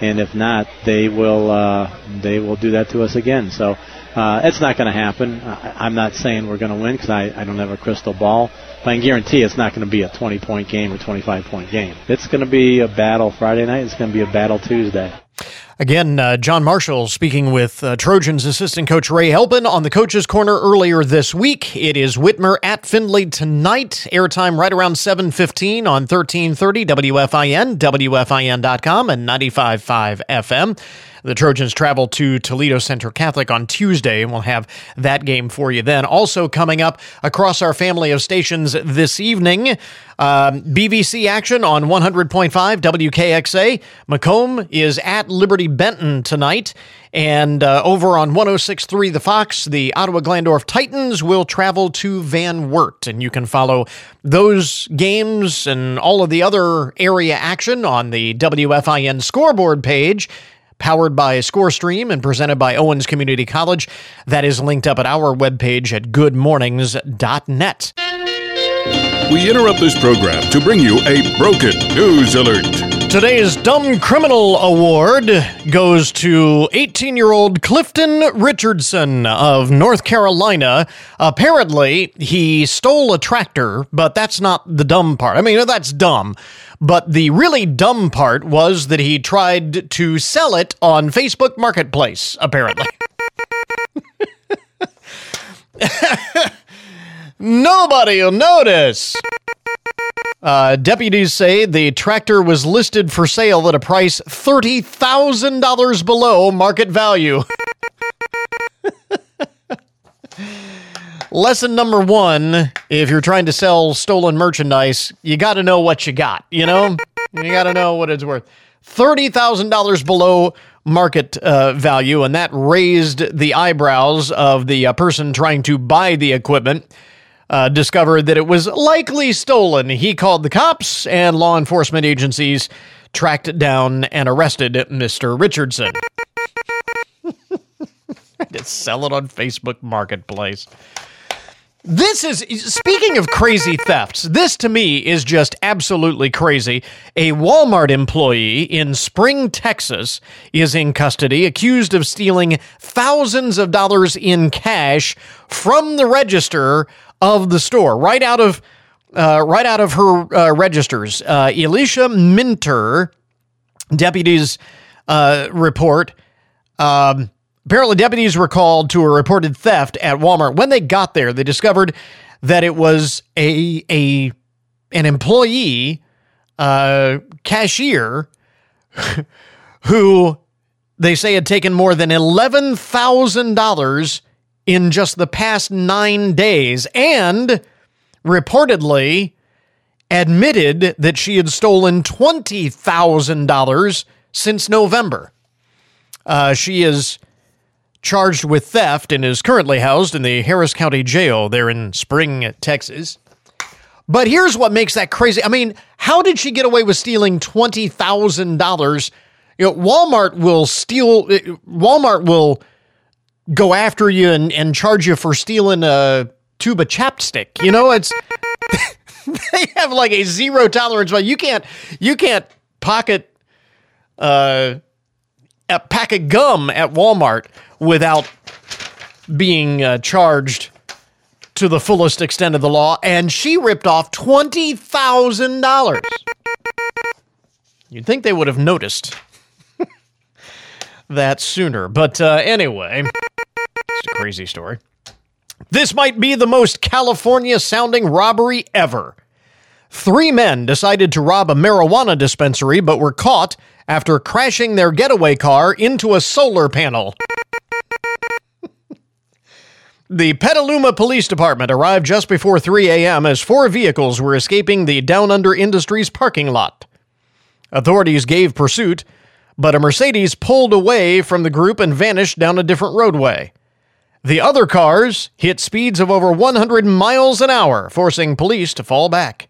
S10: And if not, they will uh, they will do that to us again. So uh, it's not going to happen. I, I'm not saying we're going to win because I, I don't have a crystal ball. But I can guarantee it's not going to be a 20 point game or 25 point game. It's going to be a battle Friday night. It's going to be a battle Tuesday.
S1: Again, uh, John Marshall speaking with uh, Trojans assistant coach Ray Helpin on the coaches' corner earlier this week. It is Whitmer at Findlay tonight. Airtime right around 7:15 on 1330 WFIN, WFIN.com, and 95.5 FM. The Trojans travel to Toledo Central Catholic on Tuesday, and we'll have that game for you then. Also coming up across our family of stations this evening, um, BVC action on 100.5 WKXA. McComb is at Liberty Benton tonight. And uh, over on 106.3 The Fox, the Ottawa Glandorf Titans will travel to Van Wert. And you can follow those games and all of the other area action on the WFIN scoreboard page powered by ScoreStream and presented by Owens Community College. That is linked up at our webpage at goodmornings.net.
S11: We interrupt this program to bring you a broken news alert.
S1: Today's Dumb Criminal Award goes to 18 year old Clifton Richardson of North Carolina. Apparently, he stole a tractor, but that's not the dumb part. I mean, that's dumb. But the really dumb part was that he tried to sell it on Facebook Marketplace, apparently. Nobody will notice. Uh, deputies say the tractor was listed for sale at a price $30,000 below market value. Lesson number one if you're trying to sell stolen merchandise, you got to know what you got, you know? You got to know what it's worth. $30,000 below market uh, value, and that raised the eyebrows of the uh, person trying to buy the equipment. Uh, discovered that it was likely stolen. He called the cops, and law enforcement agencies tracked down and arrested Mr. Richardson. to sell it on Facebook Marketplace. This is speaking of crazy thefts. This to me is just absolutely crazy. A Walmart employee in Spring, Texas is in custody accused of stealing thousands of dollars in cash from the register of the store right out of uh, right out of her uh, registers. Uh, Elisha Minter, deputies uh, report. Um, Apparently, deputies were called to a reported theft at Walmart. When they got there, they discovered that it was a a an employee, uh, cashier, who they say had taken more than eleven thousand dollars in just the past nine days, and reportedly admitted that she had stolen twenty thousand dollars since November. Uh, she is charged with theft and is currently housed in the Harris County Jail there in Spring, Texas. But here's what makes that crazy. I mean, how did she get away with stealing $20,000? You know, Walmart will steal, Walmart will go after you and, and charge you for stealing a tube of chapstick. You know, it's, they have like a zero tolerance, but you can't, you can't pocket, uh, a pack of gum at Walmart without being uh, charged to the fullest extent of the law, and she ripped off $20,000. You'd think they would have noticed that sooner. But uh, anyway, it's a crazy story. This might be the most California sounding robbery ever. Three men decided to rob a marijuana dispensary but were caught after crashing their getaway car into a solar panel. The Petaluma Police Department arrived just before 3 a.m. as four vehicles were escaping the Down Under Industries parking lot. Authorities gave pursuit, but a Mercedes pulled away from the group and vanished down a different roadway. The other cars hit speeds of over 100 miles an hour, forcing police to fall back.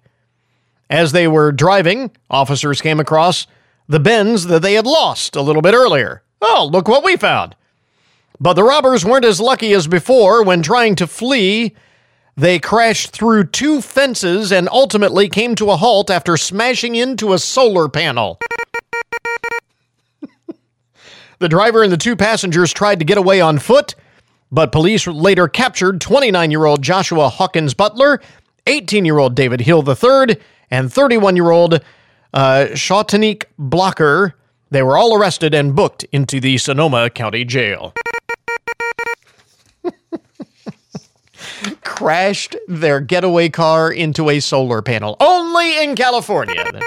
S1: As they were driving, officers came across the Benz that they had lost a little bit earlier. Oh, look what we found. But the robbers weren't as lucky as before when trying to flee. They crashed through two fences and ultimately came to a halt after smashing into a solar panel. the driver and the two passengers tried to get away on foot, but police later captured 29 year old Joshua Hawkins Butler, 18 year old David Hill III, and 31 year old uh, Blocker. They were all arrested and booked into the Sonoma County Jail. Crashed their getaway car into a solar panel. Only in California.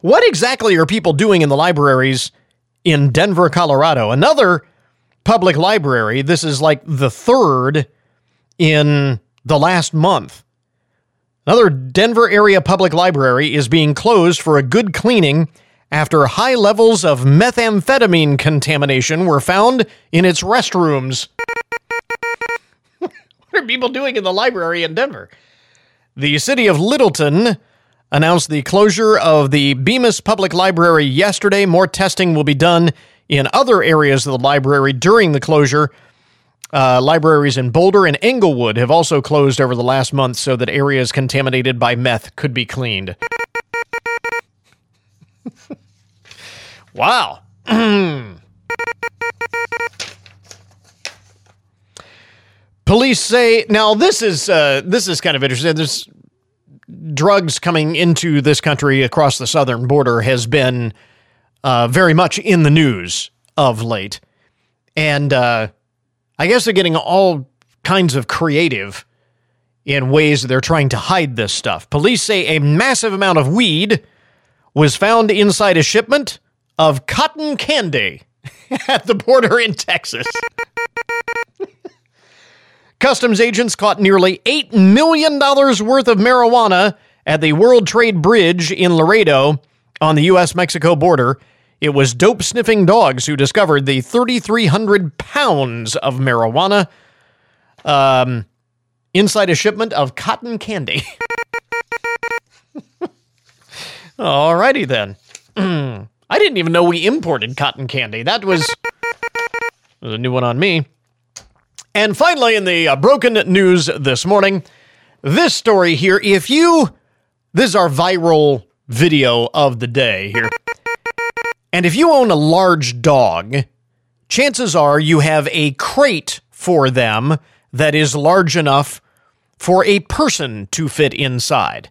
S1: what exactly are people doing in the libraries in Denver, Colorado? Another public library. This is like the third in the last month. Another Denver area public library is being closed for a good cleaning after high levels of methamphetamine contamination were found in its restrooms. what are people doing in the library in Denver? The city of Littleton announced the closure of the Bemis Public Library yesterday. More testing will be done in other areas of the library during the closure. Uh, libraries in Boulder and Englewood have also closed over the last month so that areas contaminated by meth could be cleaned. wow. Police say now this is uh, this is kind of interesting. There's drugs coming into this country across the southern border has been uh, very much in the news of late, and uh, I guess they're getting all kinds of creative in ways they're trying to hide this stuff. Police say a massive amount of weed was found inside a shipment of cotton candy at the border in Texas. Customs agents caught nearly $8 million worth of marijuana at the World Trade Bridge in Laredo on the U.S. Mexico border. It was dope sniffing dogs who discovered the 3,300 pounds of marijuana um, inside a shipment of cotton candy. Alrighty then. I didn't even know we imported cotton candy. That was, was a new one on me. And finally, in the uh, broken news this morning, this story here. If you, this is our viral video of the day here. And if you own a large dog, chances are you have a crate for them that is large enough for a person to fit inside.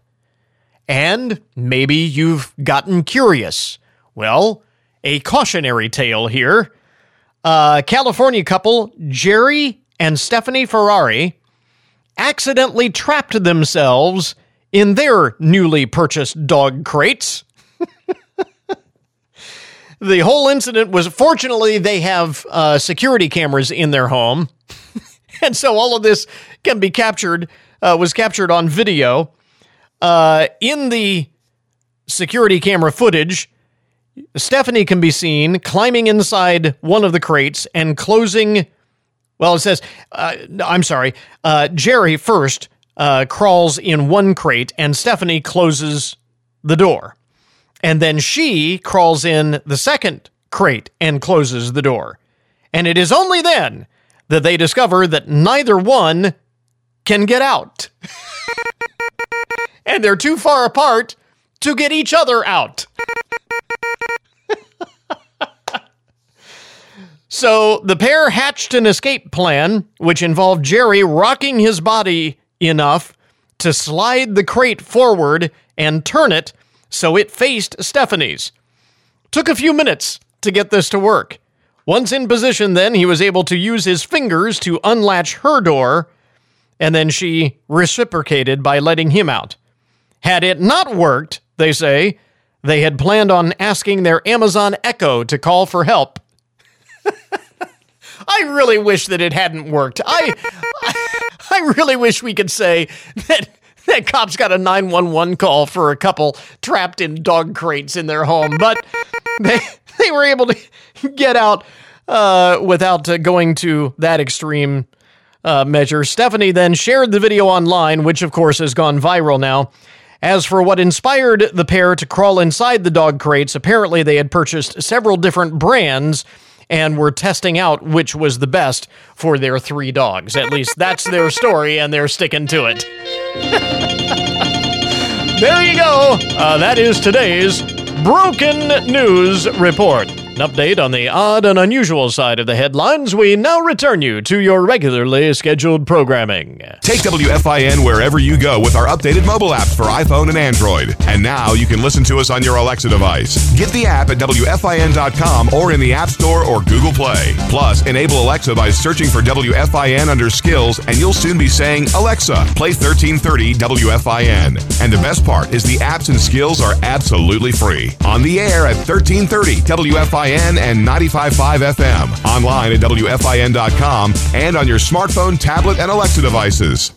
S1: And maybe you've gotten curious. Well, a cautionary tale here. A California couple, Jerry and Stephanie Ferrari, accidentally trapped themselves in their newly purchased dog crates. The whole incident was fortunately they have uh, security cameras in their home. and so all of this can be captured, uh, was captured on video. Uh, in the security camera footage, Stephanie can be seen climbing inside one of the crates and closing. Well, it says, uh, I'm sorry, uh, Jerry first uh, crawls in one crate and Stephanie closes the door. And then she crawls in the second crate and closes the door. And it is only then that they discover that neither one can get out. and they're too far apart to get each other out. so the pair hatched an escape plan, which involved Jerry rocking his body enough to slide the crate forward and turn it so it faced Stephanie's. Took a few minutes to get this to work. Once in position, then, he was able to use his fingers to unlatch her door, and then she reciprocated by letting him out. Had it not worked, they say, they had planned on asking their Amazon Echo to call for help. I really wish that it hadn't worked. I, I, I really wish we could say that that cops got a 911 call for a couple trapped in dog crates in their home, but they they were able to get out uh, without uh, going to that extreme uh, measure. Stephanie then shared the video online, which of course has gone viral now. As for what inspired the pair to crawl inside the dog crates, apparently they had purchased several different brands and were testing out which was the best for their three dogs. At least that's their story, and they're sticking to it. There you go. Uh, that is today's Broken News Report. An update on the odd and unusual side of the headlines. We now return you to your regularly scheduled programming.
S12: Take WFIN wherever you go with our updated mobile apps for iPhone and Android. And now you can listen to us on your Alexa device. Get the app at WFIN.com or in the App Store or Google Play. Plus, enable Alexa by searching for WFIN under skills, and you'll soon be saying, Alexa, play 1330 WFIN. And the best part is the apps and skills are absolutely free. On the air at 1330 WFIN and 95.5 FM. Online at WFIN.com and on your smartphone, tablet, and Alexa devices.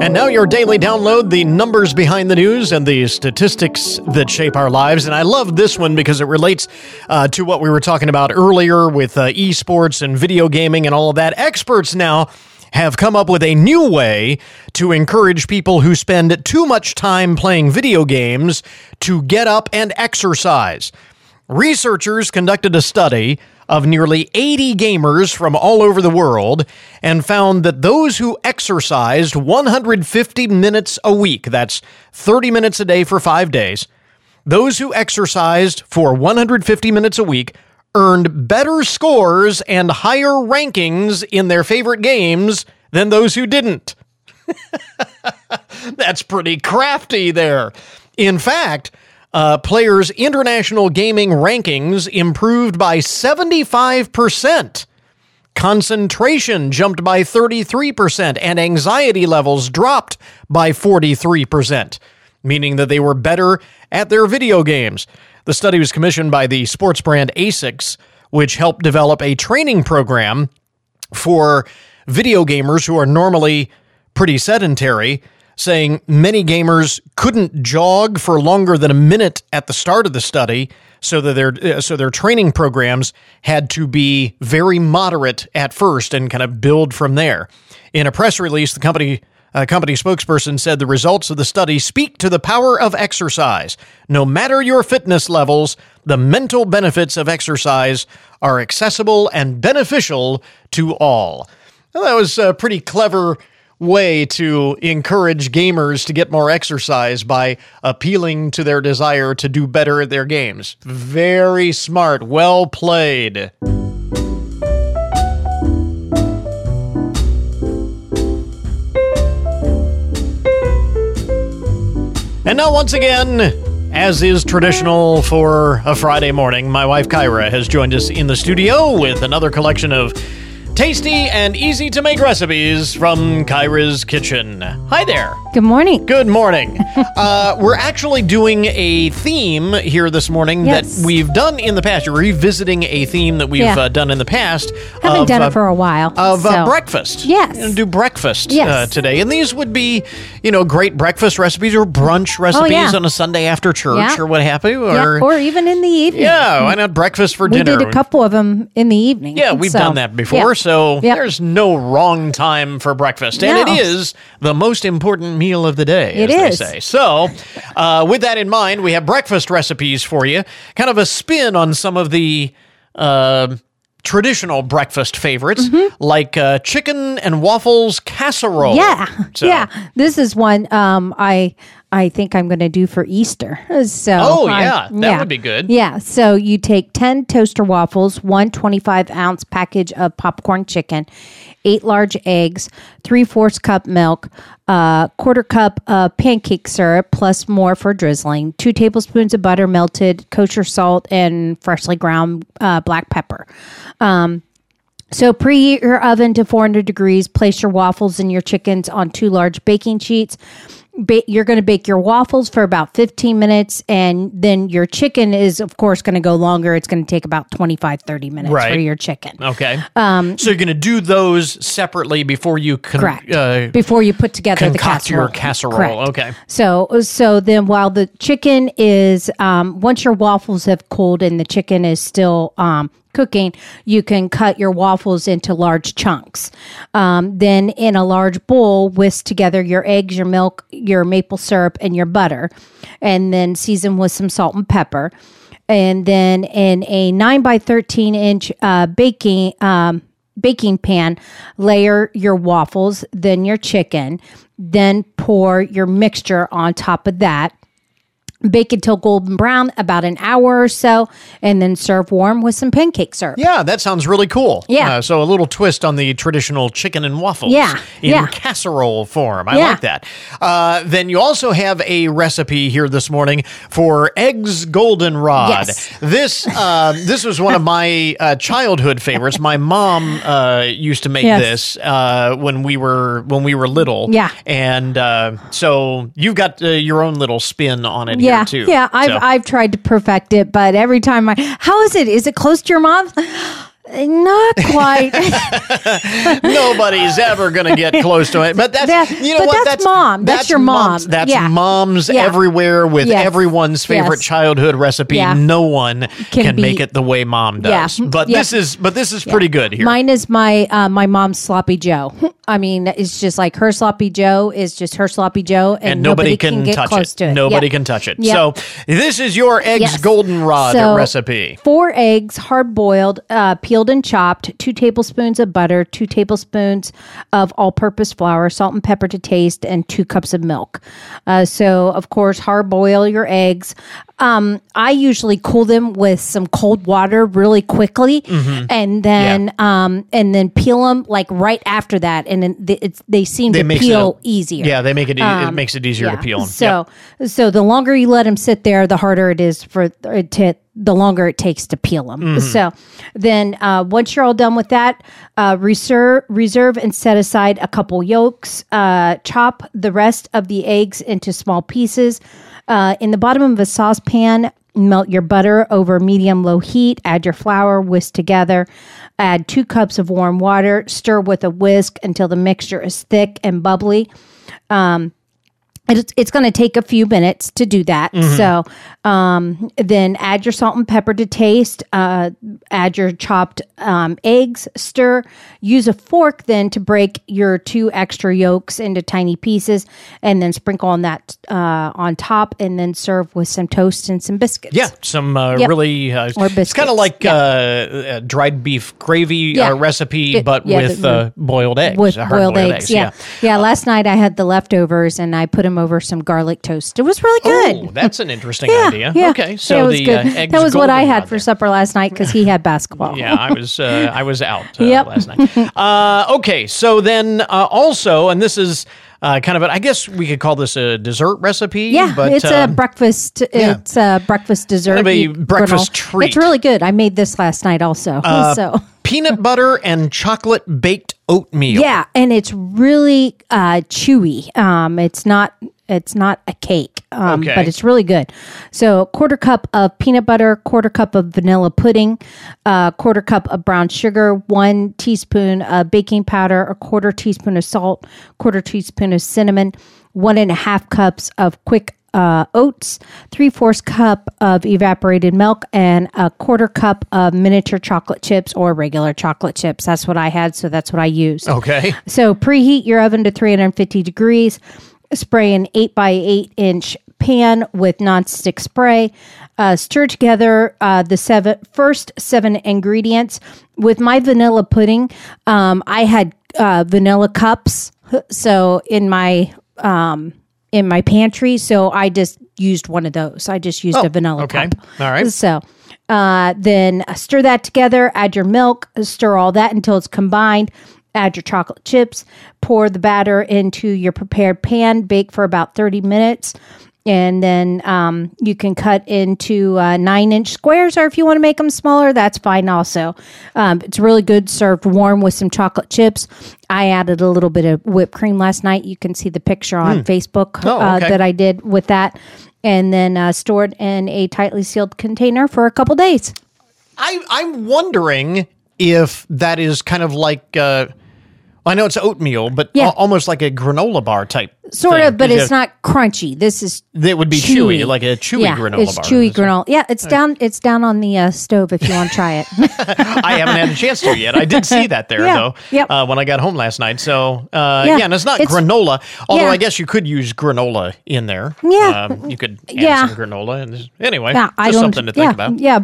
S1: And now your daily download, the numbers behind the news and the statistics that shape our lives. And I love this one because it relates uh, to what we were talking about earlier with uh, esports and video gaming and all of that. Experts now have come up with a new way to encourage people who spend too much time playing video games to get up and exercise. Researchers conducted a study of nearly 80 gamers from all over the world and found that those who exercised 150 minutes a week, that's 30 minutes a day for five days, those who exercised for 150 minutes a week earned better scores and higher rankings in their favorite games than those who didn't. That's pretty crafty there. In fact, uh, players' international gaming rankings improved by 75%. Concentration jumped by 33%, and anxiety levels dropped by 43%, meaning that they were better at their video games. The study was commissioned by the sports brand ASICS, which helped develop a training program for video gamers who are normally pretty sedentary saying many gamers couldn't jog for longer than a minute at the start of the study, so that their uh, so their training programs had to be very moderate at first and kind of build from there. In a press release, the company a company spokesperson said the results of the study speak to the power of exercise. No matter your fitness levels, the mental benefits of exercise are accessible and beneficial to all. Well, that was a pretty clever way to encourage gamers to get more exercise by appealing to their desire to do better at their games. Very smart. Well played. And now, once again, as is traditional for a Friday morning, my wife Kyra has joined us in the studio with another collection of tasty and easy to make recipes from Kyra's Kitchen. Hi there.
S13: Good morning.
S1: Good morning. uh, we're actually doing a theme here this morning
S13: Yes.
S1: that we've done in the past. You're revisiting a theme that we've
S13: Yeah.
S1: uh, done in the past.
S13: Haven't
S1: of,
S13: done
S1: uh,
S13: it for a while.
S1: of uh,
S13: so-
S1: breakfast.
S13: Yes.
S1: Do breakfast
S13: Yes.
S1: uh, today, and these would be, you know, great breakfast recipes or brunch recipes
S13: Oh, yeah.
S1: on a Sunday after church
S13: Yeah.
S1: or what have you. Or,
S13: or even in the evening.
S1: yeah, why not breakfast for
S13: we
S1: dinner?
S13: did a couple of them in the evening.
S1: Yeah, we've
S13: so,
S1: done that before, so
S13: Yep.
S1: there's no wrong time for breakfast. And
S13: No.
S1: it is the most important meal of the day,
S13: It
S1: as
S13: is.
S1: they say. So, uh, with that in mind, we have breakfast recipes for you, kind of a spin on some of the. Uh, Traditional breakfast favorites like uh, chicken and waffles casserole.
S13: Yeah,
S1: So-
S13: yeah. This is one um, I I think I'm going to do for Easter. So
S1: Oh, yeah, that would be good.
S13: Yeah. So you take ten toaster waffles, one 25 ounce package of popcorn chicken, eight large eggs, three fourths cup milk, uh, quarter cup of pancake syrup plus more for drizzling, two tablespoons of butter melted, kosher salt, and freshly ground uh, black pepper. Um, so preheat your oven to 400 degrees. Place your waffles and your chickens on two large baking sheets. Ba- you're going to bake your waffles for about 15 minutes, and then your chicken is, of course, going to go longer. It's going to take about 25, 30 minutes
S1: Right.
S13: for your chicken.
S1: Okay.
S13: Um,
S1: so you're going to do those separately before you con-
S13: Correct.
S1: Uh,
S13: Before you put together the casserole.
S1: your casserole.
S13: Correct.
S1: Okay.
S13: So, so then while the chicken is, um, once your waffles have cooled and the chicken is still um, cooking, you can cut your waffles into large chunks. Um, then in a large bowl, whisk together your eggs, your milk, your maple syrup, and your butter, and then season with some salt and pepper. And then in a nine by thirteen inch uh, baking um, baking pan, layer your waffles, then your chicken, then pour your mixture on top of that. Bake until golden brown, about an hour or so, and then serve warm with some pancake syrup.
S1: Yeah, that sounds really cool.
S13: Yeah.
S1: Uh, so a little twist on the traditional chicken and waffles.
S13: Yeah,
S1: In
S13: yeah.
S1: casserole form. I
S13: Yeah.
S1: like that. Uh, then you also have a recipe here this morning for eggs goldenrod.
S13: Yes.
S1: This uh, this was one of my uh, childhood favorites. My mom uh, used to make
S13: Yes.
S1: this uh, when we were when we were little.
S13: Yeah.
S1: And uh, so you've got uh, your own little spin on it
S13: yeah,
S1: here too.
S13: yeah. I've
S1: So-
S13: I've tried to perfect it, but every time I, how is it? Is it close to your mom's? Not quite.
S1: Nobody's ever going to get close to it. But that's
S13: That-
S1: you know what?
S13: that's mom. That's your mom.
S1: moms- That's
S13: Yeah.
S1: moms
S13: Yeah.
S1: everywhere with
S13: Yes.
S1: everyone's favorite
S13: Yes.
S1: childhood recipe.
S13: Yeah.
S1: No one
S13: Can
S1: can, make it the way mom does. But this is but this is pretty good here.
S13: Mine is my uh, my mom's sloppy Joe. I mean, it's just like her sloppy Joe is just her sloppy Joe, and,
S1: and nobody, can,
S13: get
S1: touch
S13: close
S1: it.
S13: to it.
S1: Nobody can touch it. So this is your eggs
S13: Yes.
S1: goldenrod
S13: So,
S1: recipe.
S13: Four eggs, hard boiled, uh, peeled and chopped, two tablespoons of butter, two tablespoons of all purpose flour, salt and pepper to taste, and two cups of milk. Uh, so, of course, hard boil your eggs. Um, I usually cool them with some cold water really quickly,
S1: Mm-hmm.
S13: and then um, and then peel them like right after that, and then they, it's, they seem
S1: They
S13: to peel
S1: a-
S13: easier.
S1: Yeah, they make it. e- it
S13: Um,
S1: makes it easier to peel them.
S13: So, so the longer you let them sit there, the harder it is for it to the longer it takes to peel them.
S1: Mm-hmm.
S13: So, then uh, once you're all done with that, uh, reserve reserve and set aside a couple yolks. Uh, chop the rest of the eggs into small pieces. Uh, in the bottom of a saucepan, melt your butter over medium low heat. Add your flour, whisk together. Add two cups of warm water. Stir with a whisk until the mixture is thick and bubbly. Um, It's, it's going to take a few minutes to do that.
S1: Mhm.
S13: So um, then add your salt and pepper to taste. Uh, add your chopped um, eggs. Stir. Use a fork then to break your two extra yolks into tiny pieces, and then sprinkle on that uh, on top, and then serve with some toast and some biscuits.
S1: Yeah, some uh,
S13: Yep.
S1: really. Uh,
S13: Or
S1: it's kind of like uh, a dried beef gravy
S13: Yeah.
S1: uh, recipe,
S13: It-
S1: but
S13: yeah,
S1: with
S13: the-
S1: uh, boiled eggs.
S13: with
S1: uh, hard
S13: boiled, eggs. Yeah. yeah, Last night I had the leftovers and I put them over some garlic toast. It was really good.
S1: Oh, that's an interesting
S13: yeah,
S1: idea.
S13: yeah.
S1: Okay, so
S13: Yeah,
S1: the
S13: good.
S1: Uh, eggs
S13: that was what I had for supper last night because he had basketball.
S1: yeah, I was uh, I was out uh,
S13: Yep.
S1: last night. Uh, okay, so then uh, also, and this is uh, kind of, a, I guess we could call this a dessert recipe.
S13: Yeah,
S1: but,
S13: it's a
S1: um,
S13: breakfast. It's a breakfast dessert.
S1: Kind of a breakfast
S13: granola.
S1: treat.
S13: It's really good. I made this last night also.
S1: uh,
S13: so
S1: peanut butter and chocolate baked oatmeal.
S13: yeah, and it's really uh, chewy. Um, it's not. It's not a cake, um,
S1: Okay.
S13: but it's really good. So, quarter cup of peanut butter, quarter cup of vanilla pudding, uh, quarter cup of brown sugar, one teaspoon of baking powder, a quarter teaspoon of salt, quarter teaspoon of cinnamon, one and a half cups of quick uh, oats, three fourths cup of evaporated milk, and a quarter cup of miniature chocolate chips or regular chocolate chips. That's what I had, so that's what I used.
S1: Okay.
S13: So preheat your oven to 350 degrees. Spray an 8 by 8 inch pan with nonstick spray. Uh, stir together uh, the seven, first seven ingredients. With my vanilla pudding, um, I had uh, vanilla cups. So in my um, in my pantry, so I just used one of those. I just used
S1: Oh,
S13: a vanilla
S1: okay.
S13: cup.
S1: All right.
S13: So uh, then stir that together, add your milk, stir all that until it's combined. Add your chocolate chips, pour the batter into your prepared pan, bake for about 30 minutes. And then um, you can cut into uh, nine inch squares, or if you want to make them smaller, that's fine also. Um, it's really good served warm with some chocolate chips. I added a little bit of whipped cream last night. You can see the picture on
S1: Hmm.
S13: Facebook
S1: Oh,
S13: uh, that I did with that. And then uh, stored in a tightly sealed container for a couple days.
S1: I, I'm wondering if that is kind of like. I know it's oatmeal, but
S13: Yeah.
S1: al- almost like a granola bar type.
S13: Sort
S1: thing.
S13: of, but
S1: Is
S13: it's
S1: it-
S13: not crunchy. This is
S1: That would be chewy, like a chewy
S13: yeah,
S1: granola
S13: it's
S1: bar.
S13: chewy granola. Yeah, it's down. It's down on the uh, stove if you want to try it.
S1: I haven't had a chance to yet. I did see that there
S13: Yeah.
S1: though.
S13: Yep.
S1: Uh, when I got home last night. So uh,
S13: Yeah.
S1: yeah. and it's not
S13: It's-
S1: granola. Although. I guess you could use granola in there.
S13: Yeah.
S1: Um, you could add
S13: Yeah.
S1: some granola. And anyway,
S13: Yeah, I
S1: just something to think about.
S13: yeah.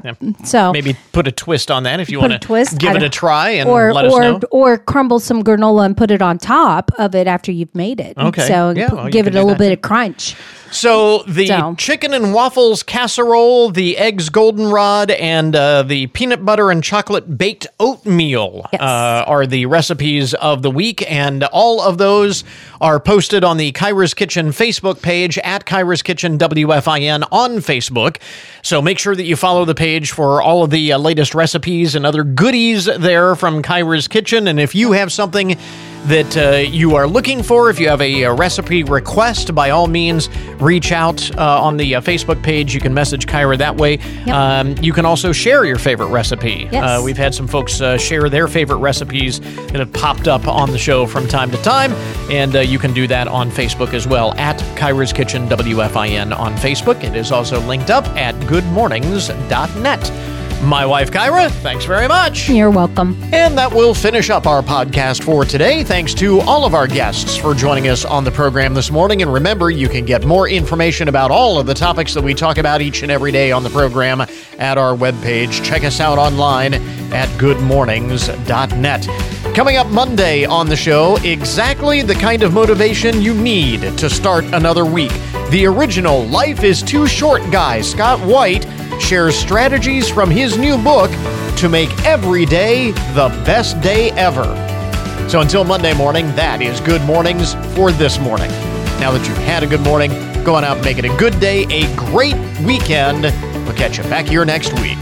S13: So-
S1: maybe put a twist on that if you want
S13: to twist.
S1: give it a try and
S13: or
S1: let us
S13: or
S1: know.
S13: or crumble some granola and put it on top of it after you've made it.
S1: Okay.
S13: So
S1: Yeah,
S13: p-
S1: well,
S13: give it a little
S1: that
S13: bit of crunch.
S1: So the
S13: So-
S1: chicken and waffles casserole, the eggs goldenrod, and uh, the peanut butter and chocolate baked oatmeal uh, are the recipes of the week, and all of those are posted on the Kyra's Kitchen Facebook page at Kyra's Kitchen WFIN on Facebook. So make sure that you follow the page for all of the uh, latest recipes and other goodies there from Kyra's Kitchen. And if you have something that uh, you are looking for, if you have a, uh recipe request, by all means, reach out uh, on the uh, Facebook page. You can message Kyra that way. Um, you can also share your favorite recipe.
S13: Yes.
S1: Uh, we've had some folks uh, share their favorite recipes that have popped up on the show from time to time, and uh, you can do that on Facebook as well at Kyra's Kitchen WFIN on Facebook. It is also linked up at goodmornings.net. My wife, Kyra, thanks very much.
S13: You're welcome.
S1: And that will finish up our podcast for today. Thanks to all of our guests for joining us on the program this morning. And remember, you can get more information about all of the topics that we talk about each and every day on the program at our webpage. Check us out online at goodmornings.net. Coming up Monday on the show, exactly the kind of motivation you need to start another week. The original Life is Too Short guy, Scott White, shares strategies from his new book to make every day the best day ever. So until Monday morning, that is Good Mornings for this morning. Now that you've had a good morning, go on out and make it a good day, a great weekend. We'll catch you back here next week.